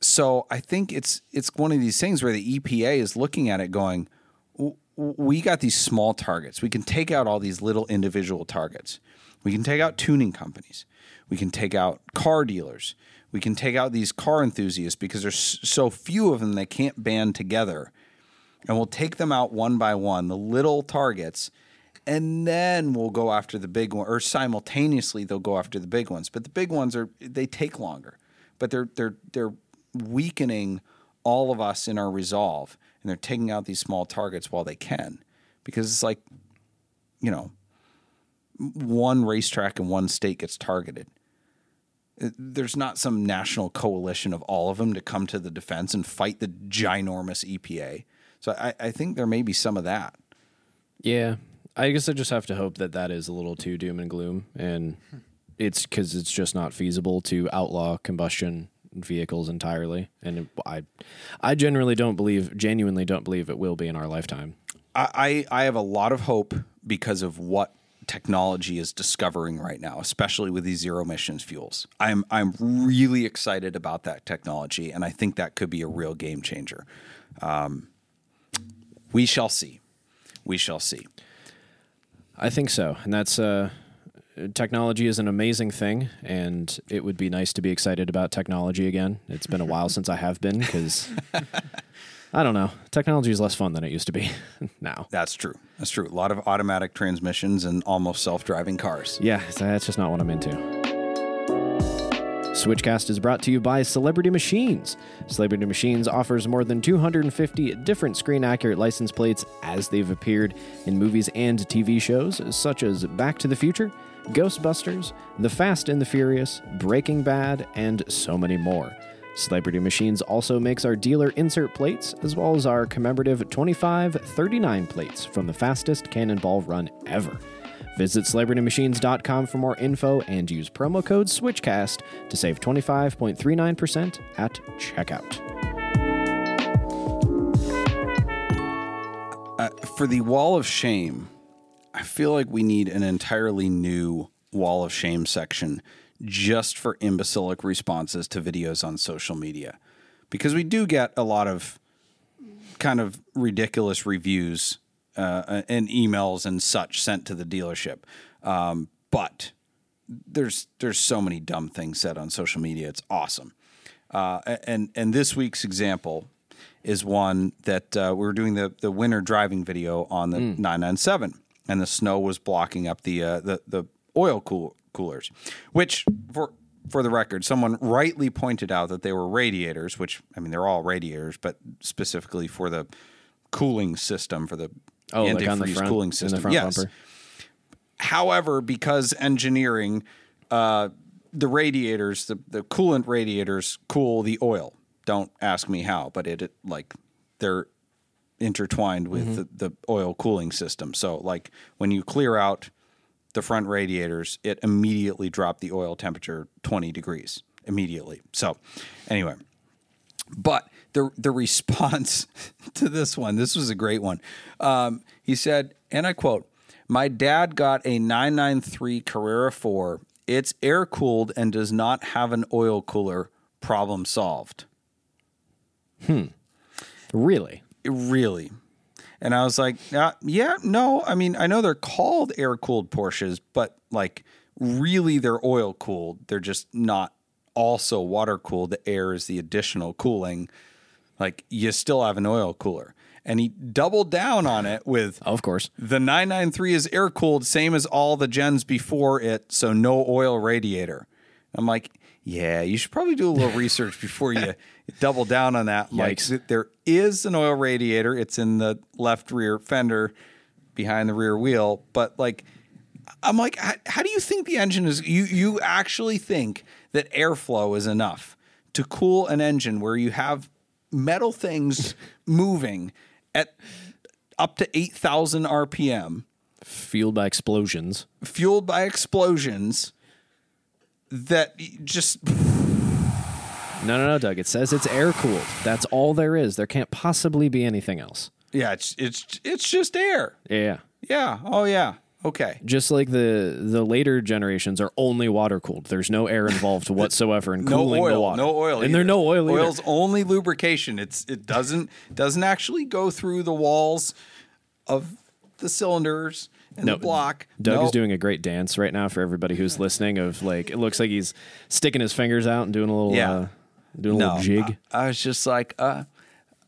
So I think it's it's one of these things where the EPA is looking at it going, "W- w- we got these small targets. We can take out all these little individual targets. We can take out tuning companies. We can take out car dealers. We can take out these car enthusiasts because there's so few of them they can't band together. And we'll take them out one by one, the little targets, and then we'll go after the big one or simultaneously they'll go after the big ones. But the big ones are they take longer. But they're they're they're weakening all of us in our resolve and they're taking out these small targets while they can because it's like you know one racetrack in one state gets targeted uh, there's not some national coalition of all of them to come to the defense and fight the ginormous epa so i, I think there may be some of that Yeah, I guess I just have to hope that that is a little too doom and gloom, and it's because it's just not feasible to outlaw combustion vehicles entirely. And I, I generally don't believe, genuinely don't believe it will be in our lifetime. I, I have a lot of hope because of what technology is discovering right now, especially with these zero emissions fuels. I'm I'm really excited about that technology, and I think that could be a real game changer. Um, we shall see. We shall see. I think so, and that's uh, technology is an amazing thing, and it would be nice to be excited about technology again. It's been a while since I have been because I don't know, technology is less fun than it used to be now. That's true. That's true. A lot of automatic transmissions and almost self-driving cars. Yeah, that's just not what I'm into. Switchcast is brought to you by Celebrity Machines. Celebrity Machines offers more than 250 different screen accurate license plates as they've appeared in movies and TV shows such as Back to the Future, Ghostbusters, The Fast and the Furious, Breaking Bad, and so many more. Celebrity Machines also makes our dealer insert plates as well as our commemorative 2539 plates from the fastest cannonball run ever. Visit celebritymachines.com for more info and use promo code SWITCHCAST to save 25.39% at checkout. Uh, for the wall of shame, I feel like we need an entirely new wall of shame section just for imbecilic responses to videos on social media. Because we do get a lot of kind of ridiculous reviews uh, and emails and such sent to the dealership. Um, but there's there's so many dumb things said on social media. It's awesome. Uh, and and this week's example is one that uh, we were doing the the winter driving video on the 997, and the snow was blocking up the uh, the the oil cool, coolers, which for for the record, someone rightly pointed out that they were radiators, which I mean they're all radiators, but specifically for the cooling system for the Oh, like on the front, cooling system. front yes. bumper. However, because engineering, uh, the radiators, the, the coolant radiators cool the oil. Don't ask me how, but it, it like they're intertwined with the, the oil cooling system. So like when you clear out the front radiators, it immediately dropped the oil temperature 20 degrees immediately. So anyway, but the the response to this one, this was a great one. Um, he said, and I quote, "My dad got a 993 Carrera 4. It's air cooled and does not have an oil cooler. Problem solved." Hmm. Really? Really. And I was like, uh, yeah, no. I mean, I know they're called air cooled Porsches, but like really they're oil cooled. They're just not also water cooled. The air is the additional cooling. Like you still have an oil cooler. And he doubled down on it with Of course. the 993 is air cooled, same as all the gens before it, so no oil radiator. I'm like, yeah, you should probably do a little research before you double down on that. Like, Yikes. th- there is an oil radiator. It's in the left rear fender behind the rear wheel, but like, I'm like, how, how do you think the engine is? You you actually think that airflow is enough to cool an engine where you have metal things moving at up to eight thousand RPM, Fueled by explosions. fueled by explosions? That just No, no, no, Doug. It says it's air cooled. That's all there is. There can't possibly be anything else. yeah, it's it's it's just air. Yeah. Yeah. Oh yeah. Okay. Just like the the later generations are only water cooled. There's no air involved whatsoever in No cooling oil. the water. No oil. And there's no oil either. Oil's only lubrication. It's it doesn't doesn't actually go through the walls of the cylinders and No, the block. Doug is doing a great dance right now for everybody who's listening. Of like, it looks like he's sticking his fingers out and doing a little, Yeah. uh, doing a no, little jig. I, I was just like, uh,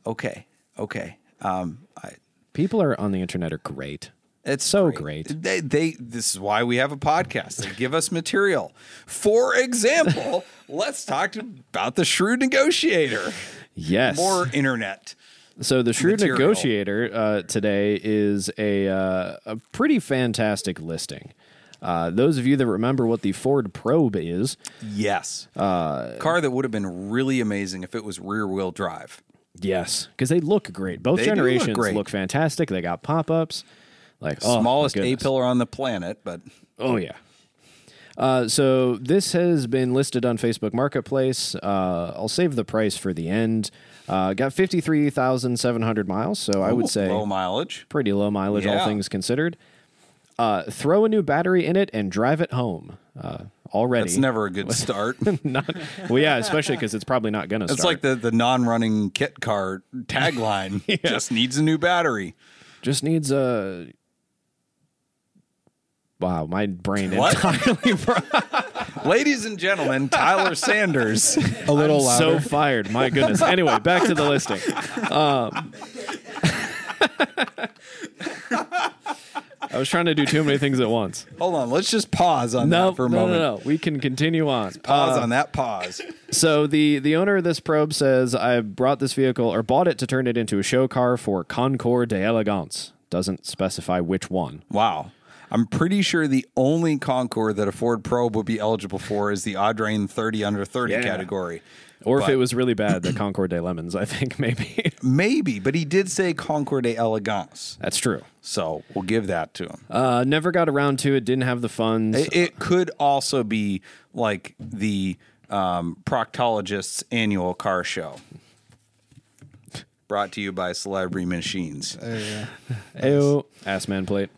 okay, okay. Um, I, People are on the internet are great. It's So great. They, they. This is why we have a podcast. They give us material. For example, let's talk about the Shrewd Negotiator. Yes. More internet. So the shrewd material. negotiator uh, today is a uh, a pretty fantastic listing. Uh, those of you that remember what the Ford Probe is, Yes. Uh, Car that would have been really amazing if it was rear wheel drive. yes, because they look great. Both They do look generations great. look fantastic. They got pop ups, like oh, Smallest A pillar on the planet, but Oh yeah. Uh, so this has been listed on Facebook Marketplace. Uh, I'll save the price for the end. Uh, got fifty three thousand seven hundred miles, so I would say low mileage. pretty low mileage, all things considered. Uh, throw a new battery in it and drive it home. Uh, already, That's never a good start. not, well, yeah, especially because it's probably not going to It's start. like the, the non-running kit car tagline. Just needs a new battery. just needs a. Wow, my brain What? entirely broke. Ladies and gentlemen, Tyler Sanders. A little so fired. My goodness. Anyway, back to the listing. Um, I was trying to do too many things at once. Hold on, let's just pause on No, that for a no, moment. no, no. We can continue on. Pause Uh, on that pause. So the the owner of this probe says I brought this vehicle or bought it to turn it into a show car for Concours d'Elegance. Doesn't specify which one. Wow. I'm pretty sure the only Concours that a Ford Probe would be eligible for is the Audrain 30 under 30 Yeah. category. Or if it was really bad, the Concours d'LeMons, I think maybe. Maybe, but he did say Concours d'Elegance. That's true. So we'll give that to him. Uh, never got around to it, didn't have the funds. It, it could also be like the um, proctologist's annual car show. Brought to you by Celebrity Machines There you go. Ayo, ass man plate.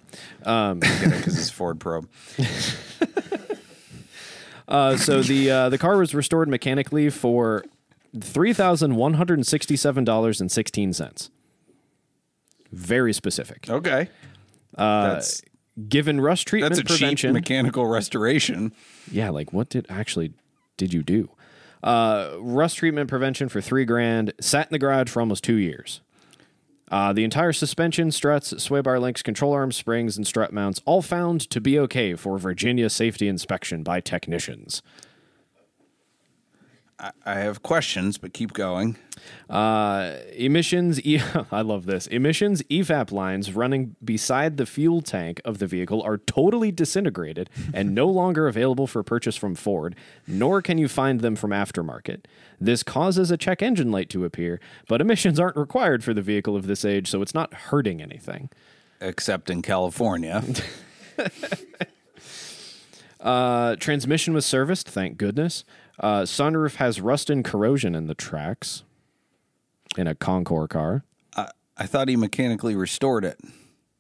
Um, because it's Ford Probe. Uh, so the uh, the car was restored mechanically for three thousand one hundred and sixty seven dollars and sixteen cents. Very specific. Okay, that's Given rust treatment that's a cheap mechanical restoration. yeah, like what did actually did you do? Uh, rust treatment prevention for three grand. Sat in the garage for almost two years. Uh, the entire suspension, struts, sway bar links, control arms, springs, and strut mounts all found to be okay for Virginia safety inspection by technicians. I have questions, but keep going. Uh, emissions, e- I love this. Emissions EVAP lines running beside the fuel tank of the vehicle are totally disintegrated and no longer available for purchase from Ford, nor can you find them from aftermarket. This causes a check engine light to appear, but emissions aren't required for the vehicle of this age, so it's not hurting anything. Except in California. Uh, transmission was serviced, thank goodness. Uh, sunroof has rust and corrosion in the tracks in a Concours car. I, I thought he mechanically restored it.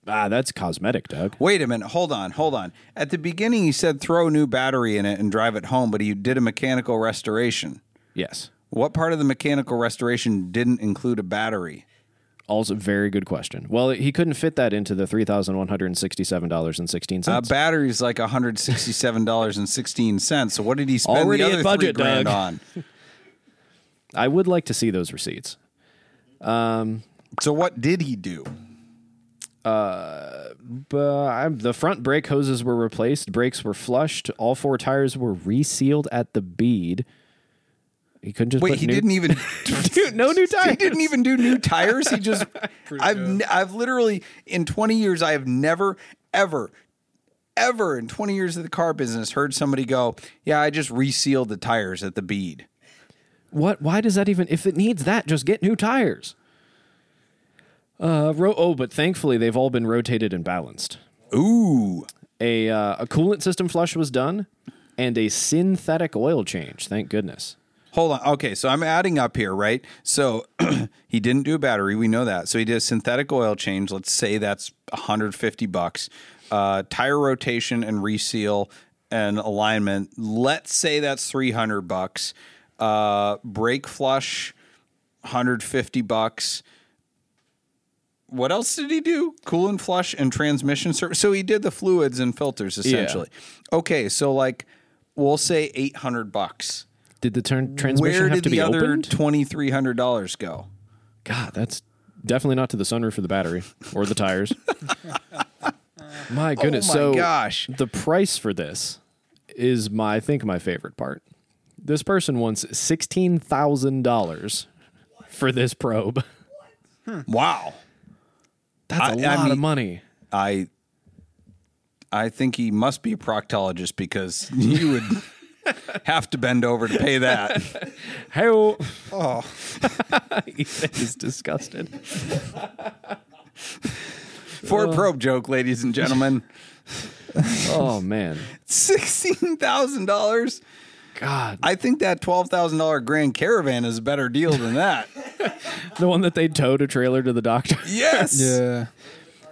Ah, that's cosmetic, Doug. Wait a minute. Hold on. Hold on. At the beginning, he said throw a new battery in it and drive it home, but he did a mechanical restoration. Yes. What part of the mechanical restoration didn't include a battery? Also, very good question. Well, he couldn't fit that into the three thousand one hundred sixty-seven dollars and sixteen A cents. Uh, battery's like one hundred sixty-seven dollars and sixteen cents. So what did he spend Already the other budget, three grand Doug. on? I would like to see those receipts. Um, so what did he do? Uh, but I'm, the front brake hoses were replaced, brakes were flushed, all four tires were resealed at the bead. He couldn't just Wait, he new- didn't even. Dude, no new tires. He didn't even do new tires. He just. I've n- I've literally in 20 years I have never ever ever in 20 years of the car business heard somebody go, "Yeah, I just resealed the tires at the bead." What? Why does that even? If it needs that, just get new tires. Uh, ro- oh, but thankfully they've all been rotated and balanced. Ooh. A uh, a coolant system flush was done, and a synthetic oil change. Thank goodness. Hold on. Okay, so I'm adding up here, right? So he didn't do a battery. We know that. So he did a synthetic oil change. Let's say that's 150 bucks. Uh, tire rotation and reseal and alignment. Let's say that's 300 bucks. Uh, brake flush, 150 bucks. What else did he do? Coolant flush and transmission service. So he did the fluids and filters essentially. Okay, so like we'll say 800 bucks. Did the turn transmission Where have did to the be other opened? twenty three hundred dollars go? God, that's definitely not to the sunroof or the battery or the tires. my oh goodness. Oh my so gosh. the price for this is my I think my favorite part. This person wants sixteen thousand dollars for this probe. Hmm. Wow. That's a I lot mean- of money. I I think he must be a proctologist because you would have to bend over to pay that. Hey, oh, oh. Ethan is disgusted. Ford uh. probe joke, ladies and gentlemen. Oh man, Sixteen thousand dollars. God, I think that twelve thousand dollar Grand Caravan is a better deal than that. the one that they towed a trailer to the doctor. Yes. Yeah.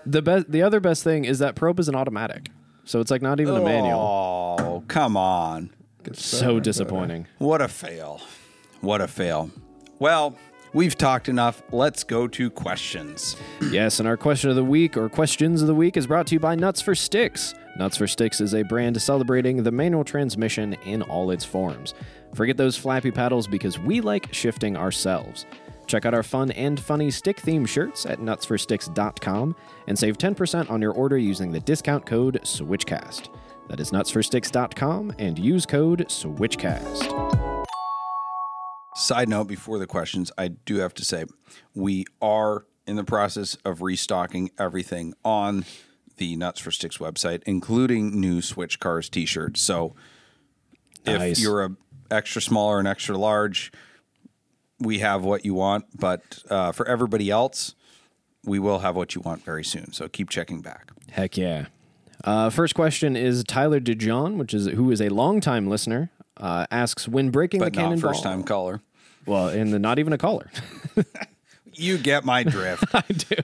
The best, the other best thing is that probe is an automatic, so it's like not even a manual. Oh, come on. So disappointing. What a fail. What a fail. Well, we've talked enough. Let's go to questions. Yes, and our question of the week or questions of the week is brought to you by Nuts for Sticks. Nuts for Sticks is a brand celebrating the manual transmission in all its forms. Forget those flappy paddles because we like shifting ourselves. Check out our fun and funny stick themed shirts at nutsforsticks.com and save 10% on your order using the discount code SWITCHCAST. That is nutsforsticks.com and use code SWITCHCAST. Side note before the questions, I do have to say we are in the process of restocking everything on the Nuts for Sticks website, including new Switch Cars t-shirts. So if Nice. you're a extra small or an extra large, we have what you want. But uh, for everybody else, we will have what you want very soon. So keep checking back. Heck yeah. Uh, first question is Tyler DeJohn, which is who is a longtime listener, uh, asks when breaking But the not cannonball. first time caller. Well, and the, not even a caller. You get my drift. I do.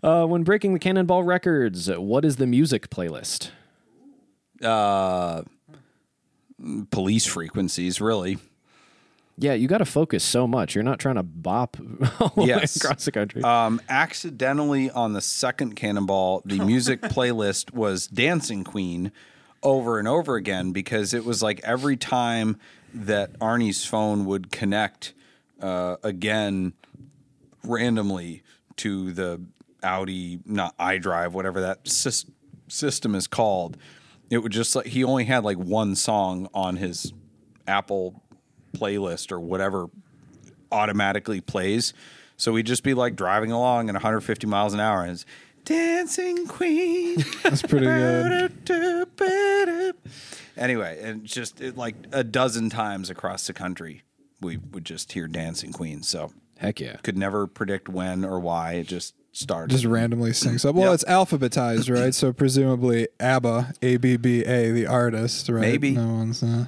Uh, when breaking the cannonball records, what is the music playlist? Police frequencies, really. Yeah, you got to focus so much. You're not trying to bop Yes. across the country. Um, accidentally on the second Cannonball, the music playlist was Dancing Queen over and over again because it was like every time that Arnie's phone would connect uh, again randomly to the Audi, not iDrive, whatever that sys- system is called, it would just like he only had like one song on his Apple playlist or whatever automatically plays. So we'd just be like driving along at 150 miles an hour and it's Dancing Queen. That's pretty good. anyway, and just it, like a dozen times across the country, we would just hear Dancing Queen. So Heck yeah. could never predict when or why it just started. Just randomly syncs up. Well, Yep. it's alphabetized, right? So presumably ABBA, A B B A, the artist, right? Maybe. No one's. Uh,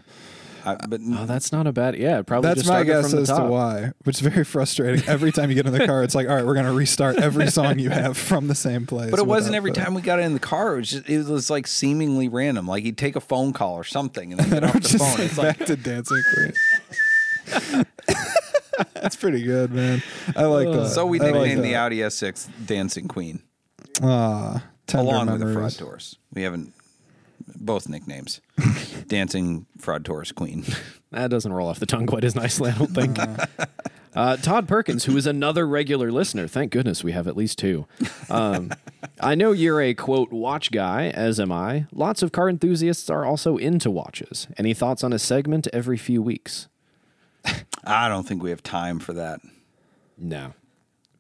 I, but Oh, that's not a bad. Yeah, probably that's just my guess from the as to why, which is very frustrating. Every time you get in the car, it's like, all right, we're going to restart every song you have from the same place. but it wasn't every the- time we got in the car. It was just it was like seemingly random. Like he'd take a phone call or something, and then And get off the just phone. think It's like back to Dancing Queen. That's pretty good, man. I like that. So we I like the. Audi S6 Dancing Queen, Ah, tender along with the front doors. We haven't both nicknames. Dancing Fraud Taurus Queen. That doesn't roll off the tongue quite as nicely, I don't think. Uh, Todd Perkins, who is another regular listener, thank goodness we have at least two. Um, I know you're a quote watch guy, as am I. Lots of car enthusiasts are also into watches. Any thoughts on a segment every few weeks? I don't think we have time for that. No.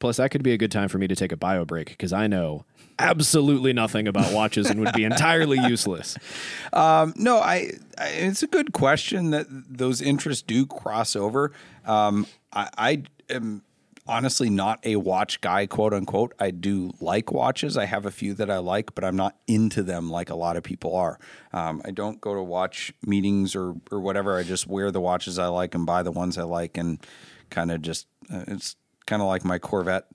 Plus, that could be a good time for me to take a bio break because I know absolutely nothing about watches and would be entirely useless. No, I, I. It's a good question that those interests do cross over. Um, I, I am honestly not a watch guy, quote unquote. I do like watches. I have a few that I like, but I'm not into them like a lot of people are. Um, I don't go to watch meetings or or whatever. I just wear the watches I like and buy the ones I like, and kind of just uh, it's kind of like my Corvette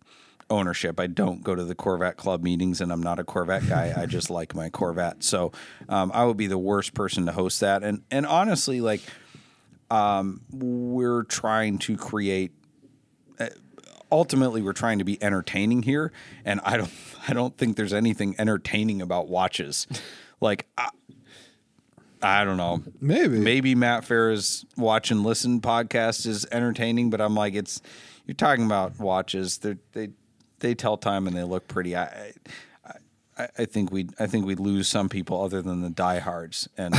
ownership. I don't go to the Corvette club meetings and I'm not a Corvette guy. I just like my Corvette. So um, I would be the worst person to host that. And and honestly, like um, we're trying to create uh, ultimately we're trying to be entertaining here and I don't I don't think there's anything entertaining about watches. Like I, I don't know. Maybe. Maybe Matt Farah's watch and listen podcast is entertaining, but I'm like, it's you're talking about watches. They they they tell time and they look pretty. I, I I think we I think we lose some people other than the diehards, and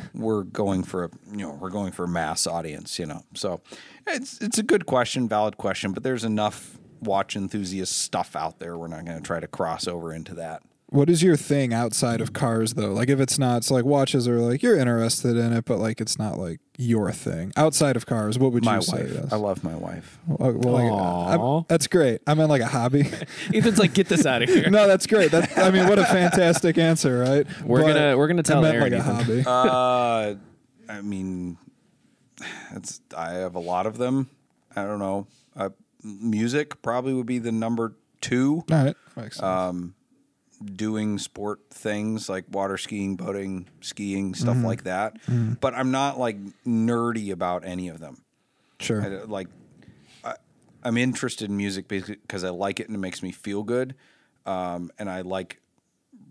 we're going for a you know we're going for a mass audience. You know, so it's it's a good question, valid question, but there's enough watch enthusiast stuff out there. We're not going to try to cross over into that. What is your thing outside of cars though? Like if it's not, it's like watches are like you're interested in it, but like it's not like your thing. Outside of cars, what would My you say? wife, Yes? I love my wife. Well, well, like, Aw. I'm- that's great. I meant like a hobby. Ethan's like, get this out of here. no, that's great. That I mean, what a fantastic answer, right? We're gonna- we're gonna tell I meant Aaron, like a hobby. Uh, I mean, it's I have a lot of them. I don't know. Uh, music probably would be the number two. All right, makes sense. uh, Doing sport things like water skiing, boating, skiing, stuff Mm-hmm. like that. But I'm not like nerdy about any of them. sure. I, like I, I'm interested in music because I like it and it makes me feel good, um, and I like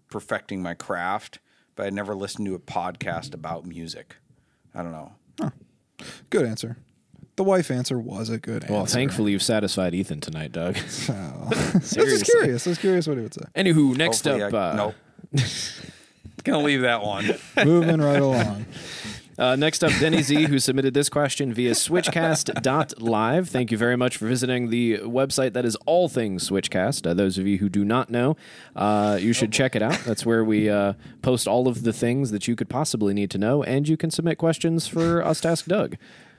perfecting my craft. But I never listened to a podcast about music. I don't know. Good answer. The wife answer was a good answer. Well, thankfully you've satisfied Ethan tonight, Doug. So, I was just curious. I was curious what he would say. Anywho, next Hopefully up, I, uh, nope. Gonna leave that one. Moving right along. Uh, next up, Denny Z, who submitted this question via switchcast.live. Thank you very much for visiting the website that is all things Switchcast. Uh, those of you who do not know, uh, you should check it out. That's where we uh, post all of the things that you could possibly need to know, and you can submit questions for us to ask Doug.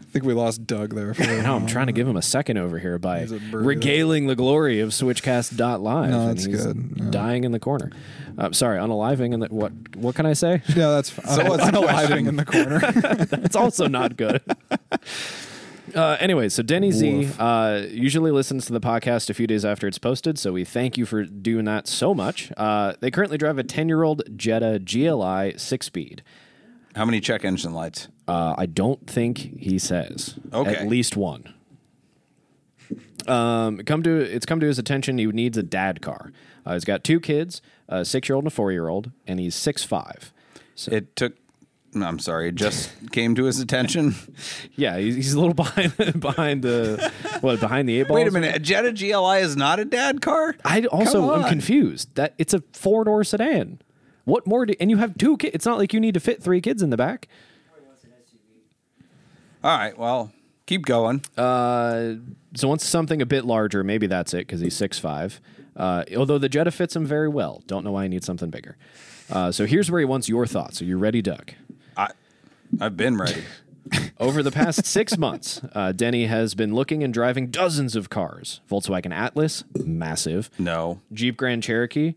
I think we lost Doug there. For a Now I'm trying to give him a second over here by He's a burrito. regaling the glory of Switchcast.live. No, and he's good. No. Dying in the corner. Uh, sorry, unaliving in the what? What can I say? Yeah, that's fine. So what's unaliving in the corner. That's also not good. Uh, anyway, so Denny Z uh, usually listens to the podcast a few days after it's posted, so we thank you for doing that so much. Uh, they currently drive a 10 year old Jetta GLI six speed. How many check engine lights? Uh, I don't think he says. Okay. At least one. Um, come to it's come to his attention. He needs a dad car. Uh, he's got two kids, a six year old and a four year old, and he's six five. It took. I'm sorry. It just came to his attention. Yeah, he's, he's a little behind behind the what behind the eight ball. Wait a minute. A Jetta GLI is not a dad car. I also Come am on. confused that it's a four door sedan. What more? Do, and you have two kids. It's not like you need to fit three kids in the back. All right. Well, keep going. Uh, so once something a bit larger, maybe that's it because he's six five. Uh, although the Jetta fits him very well. Don't know why he needs something bigger. Uh, so here's where he wants your thoughts. Are you ready, Doug? I, I've been ready. Over the past six months, uh, Denny has been looking and driving dozens of cars: Volkswagen Atlas, massive; No. Jeep Grand Cherokee,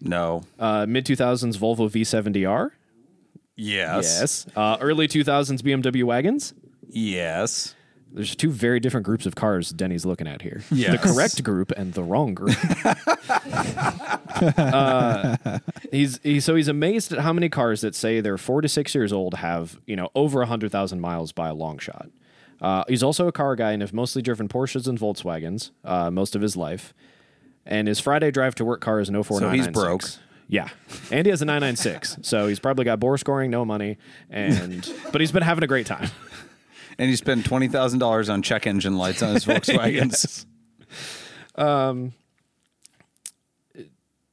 No. uh, mid 2000s Volvo V70R, Yes. yes, uh, early 2000s BMW wagons. Yes. There's two very different groups of cars Denny's looking at here. Yes. The correct group and the wrong group. uh, he's, so he's amazed at how many cars that say they're four to six years old have you know over hundred thousand miles by a long shot. Uh, he's also a car guy and have mostly driven Porsches and Volkswagens uh, most of his life. And his Friday drive to work car is no oh four So he's broke. Yeah, and he has a nine nine six. So he's probably got bore scoring, no money, and but he's been having a great time. And he spent twenty thousand dollars on check engine lights on his Volkswagens. Um,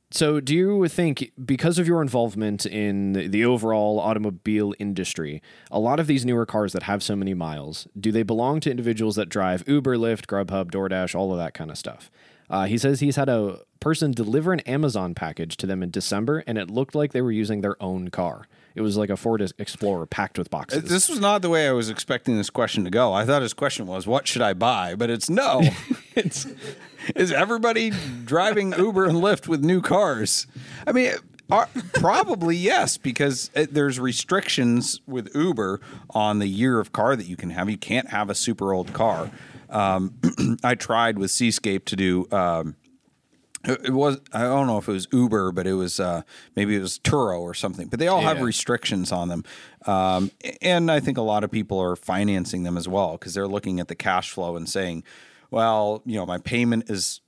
so, do you think, because of your involvement in the- the overall automobile industry, a lot of these newer cars that have so many miles, do they belong to individuals that drive Uber, Lyft, Grubhub, DoorDash, all of that kind of stuff? Uh, he says he's had a person deliver an Amazon package to them in December, and it looked like they were using their own car. It was like a Ford Explorer packed with boxes. This was not the way I was expecting this question to go. I thought his question was, "What should I buy?" But it's no. It's- Is everybody driving Uber and Lyft with new cars? I mean, are, probably yes, because it, there's restrictions with Uber on the year of car that you can have. You can't have a super old car. Um, I tried with Seascape to do. Um, it was I don't know if it was Uber, but it was uh, maybe it was Turo or something. But they all have restrictions on them, um, and I think a lot of people are financing them as well because they're looking at the cash flow and saying, "Well, you know, my payment is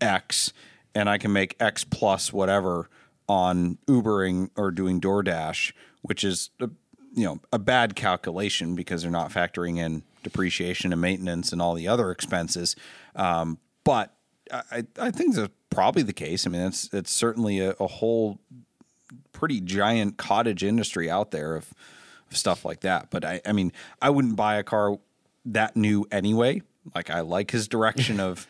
X, and I can make X plus whatever on Ubering or doing DoorDash," which is a, you know a bad calculation because they're not factoring in depreciation and maintenance and all the other expenses. Um, but I, I think that's probably the case. I mean, it's it's certainly a, a whole pretty giant cottage industry out there of, of stuff like that. But I, I mean, I wouldn't buy a car that new anyway. Like I like his direction of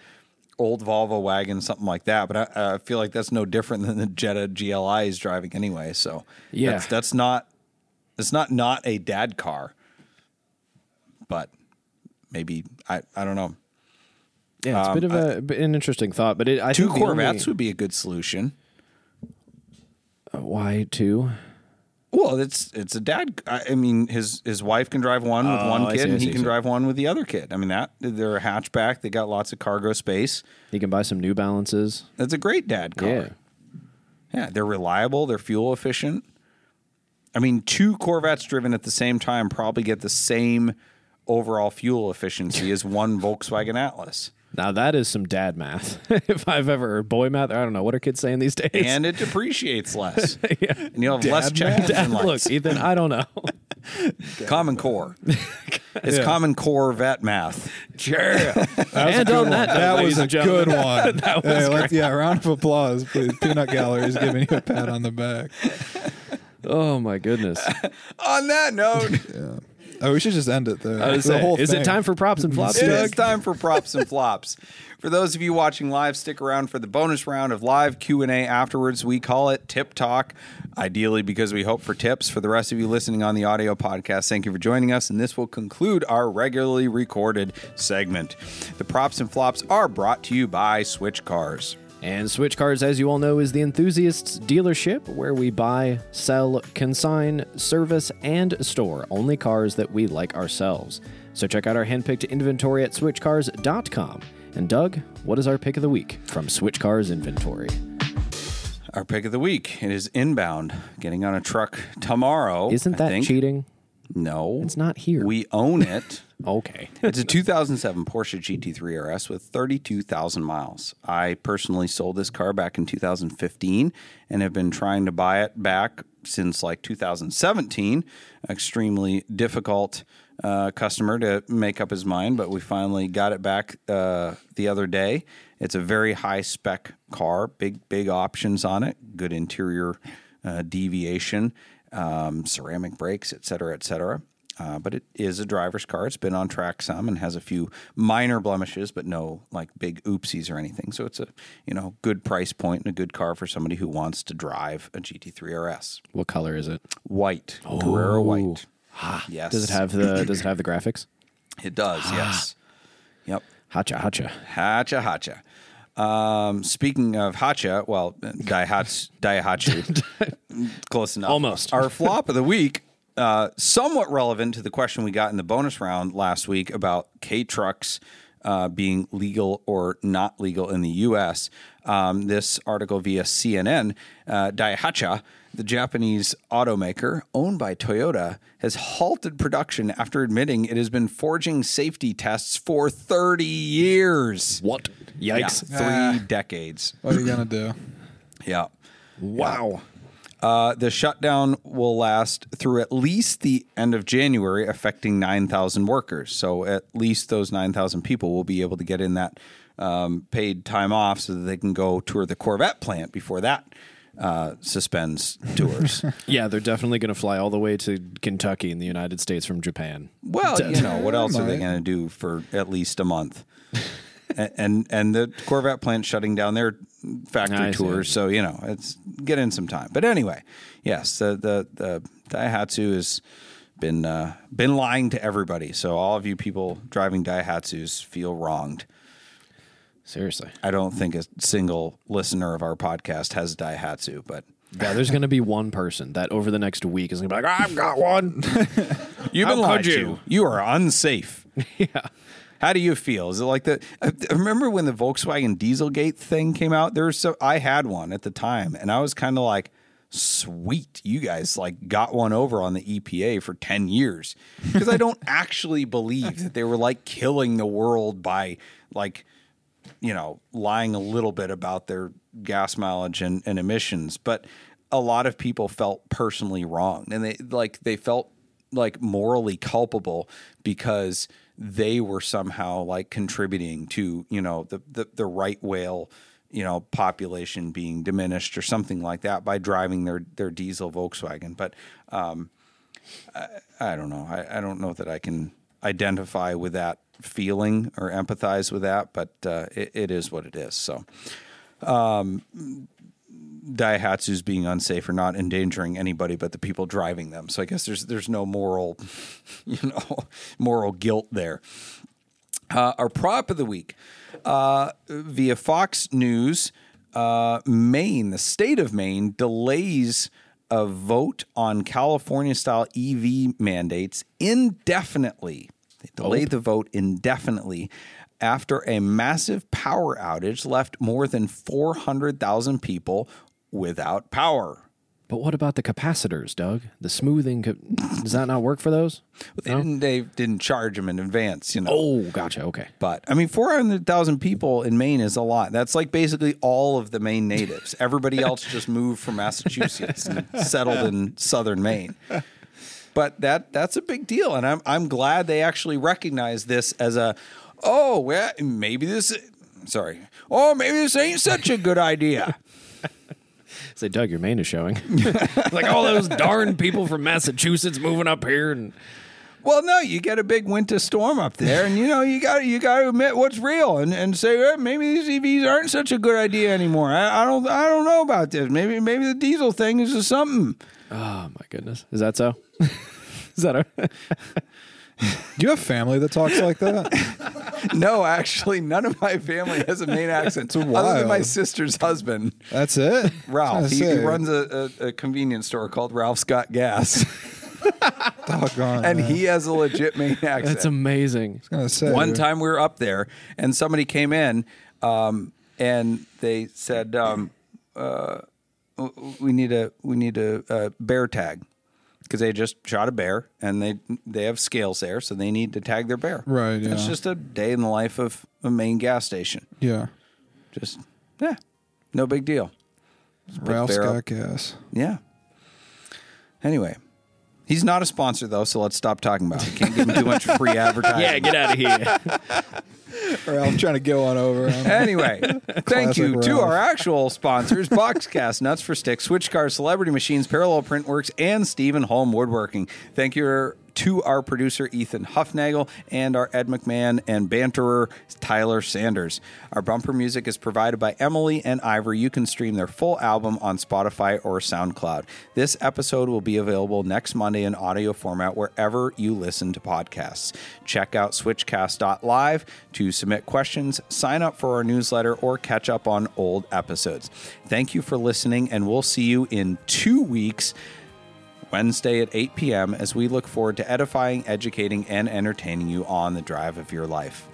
old Volvo wagon, something like that. But I, I feel like that's no different than the Jetta GLI is driving anyway. So Yeah. that's, that's not it's not not a dad car. But maybe I I don't know. yeah, it's a bit of a, an interesting thought, but it, I Um, Two Corvettes only- would be a good solution. why two? Well, it's it's a dad. I mean, his his wife can drive one with Oh, one kid, see, and he see, can see. drive one with the other kid. I mean, that they're a hatchback. They got lots of cargo space. You can buy some New Balances. That's a great dad car. Yeah. yeah. They're reliable. They're fuel efficient. I mean, two Corvettes driven at the same time probably get the same overall fuel efficiency as one Volkswagen Atlas, Now that is some dad math. if I've ever boy math, I don't know what are kids saying these days. and it depreciates less. And you'll have less check Dad, engine look. Ethan, I don't know. Common Core. It's Common Core vet math. Sure. and on that, note, That ladies was a good one. that was Hey, let's- yeah, round of applause, please. Peanut Gallery is giving you a pat on the back. Oh my goodness. On that note, Oh, we should just end it there. The saying, is thing. it time for props and flops, It is time for props and flops. For those of you watching live, stick around for the bonus round of live Q and A afterwards. We call it Tip Talk, ideally because we hope for tips. For the rest of you listening on the audio podcast, thank you for joining us, and this will conclude our regularly recorded segment. The props and flops are brought to you by Switch Cars. And Switch Cars, as you all know, is the enthusiasts dealership where we buy, sell, consign, service, and store only cars that we like ourselves. So check out our handpicked inventory at switchcars.com. And Doug, what is our pick of the week from Switch Cars Inventory? Our pick of the week. It is inbound, getting on a truck tomorrow. Isn't that cheating? No, It's not here. We own it. okay. it's a 2007 Porsche GT3 RS with 32,000 miles. I personally sold this car back in 2015 and have been trying to buy it back since like 2017. Extremely difficult uh, customer to make up his mind, but we finally got it back uh, the other day. It's a very high spec car, big big options on it, good interior uh, deviation, um, ceramic brakes, et cetera, et cetera. Uh, but it is a driver's car. It's been on track some and has a few minor blemishes, but no like big oopsies or anything. So it's a you know good price point and a good car for somebody who wants to drive a GT3 RS. What color is it? White, Carrera white. yes. Does it have the Does it have the graphics? It does. Yes. Yep. Hacha hacha. Hacha hacha. Um, speaking of hacha, well, daihatsu, daihatsu, close enough. Almost. Our flop of the week, uh, somewhat relevant to the question we got in the bonus round last week about K trucks uh, being legal or not legal in the U.S. Um, this article via CNN, uh, Daihatsu, the Japanese automaker owned by Toyota, has halted production after admitting it has been forging safety tests for 30 years. What? Yeah, Yikes. three Ah. decades. What are you gonna do? Yeah. Wow. Uh, the shutdown will last through at least the end of January, affecting 9,000 workers. So at least those 9,000 people will be able to get in that um, paid time off so that they can go tour the Corvette plant before that uh, suspends tours. Yeah, they're definitely going to fly all the way to Kentucky in the United States from Japan. well, you know, what else are they going to do for at least a month? and, and and the Corvette plant shutting down their factory I see. tours, so you know it's get in some time. But anyway, yes, the the, the Daihatsu has been uh, been lying to everybody. So all of you people driving Daihatsus feel wronged. Seriously. I don't think a single listener of our podcast has a Daihatsu, but Yeah, there's going to be one person that over the next week is going to be like, I've got one. You've been lied you? to. You are unsafe. yeah. How do you feel? Is it like the? Uh, I I remember when the Volkswagen Dieselgate thing came out. There was so I had one at the time, and I was kind of like, "Sweet, you guys like got one over on the EPA for ten years," because I don't actually believe that they were like killing the world by like, you know, lying a little bit about their gas mileage and, and emissions, but a lot of people felt personally wrong, and they like they felt like morally culpable because they were somehow like contributing to you know the the, the right whale you know population being diminished or something like that by driving their their diesel Volkswagen. But um I, I don't know. I, I don't know that I can identify with that feeling or empathize with that but uh, it, it is what it is. So Daihatsu's being unsafe or not endangering anybody but the people driving them. So I guess there's there's no moral, you know, moral guilt there. Uh, our prop of the week uh, via Fox News, uh, Maine, the state of Maine delays a vote on California style EV mandates indefinitely. They delayed the vote indefinitely after a massive power outage left more than 400,000 people without power. But what about the capacitors, Doug? The smoothing, does that not work for those? They, didn't, they didn't charge them in advance, you know. Oh, gotcha. Okay. But I mean, 400,000 people in Maine is a lot. That's like basically all of the Maine natives. Everybody else just moved from Massachusetts and settled in southern Maine. But that that's a big deal, and I'm I'm glad they actually recognize this as a oh well maybe this sorry oh maybe this ain't such a good idea. Say, Doug, your Maine is showing. like all those darn people from Massachusetts moving up here. And Well, no, you get a big winter storm up there, and you know you got you got to admit what's real, and, and say maybe these EVs aren't such a good idea anymore. I, I don't I don't know about this. Maybe maybe the diesel thing is just something. oh, my goodness. Is that so? is that a. Do you have family that talks like that? No, actually, none of my family has a Maine accent, other than my sister's husband, That's it. Ralph. He, he runs a, a, a convenience store called Ralph's Got Gas, doggone, and man. he has a legit Maine accent. That's amazing. I was gonna say One time we were up there, and somebody came in, um, and they said, um, uh, "We need a we need a, a bear tag." Because they just shot a bear and they they have scales there, so they need to tag their bear. Right, It's just a day in the life of a Maine gas station. Yeah. Just yeah, no big deal. Ralph's got up. gas. Yeah. Anyway, he's not a sponsor though, so let's stop talking about it. Can't give him too much free advertising. Yeah, get out of here. or I'm trying to get on over. him. Anyway, thank Classic you to our actual sponsors Boxcast, Nuts for Sticks, Switch Cars, Celebrity Machines, Parallel Printworks, and Stephen Hulme Woodworking. Thank you to our producer Ethan Huffnagel and our Ed McMahon and banterer Tyler Sanders. Our bumper music is provided by Emily and Ivor. You can stream their full album on Spotify or SoundCloud. This episode will be available next Monday in audio format wherever you listen to podcasts. Check out switchcast.live to submit questions, sign up for our newsletter, or catch up on old episodes. Thank you for listening, and we'll see you in two weeks. Wednesday at 8 p.m., as we look forward to edifying, educating, and entertaining you on the drive of your life.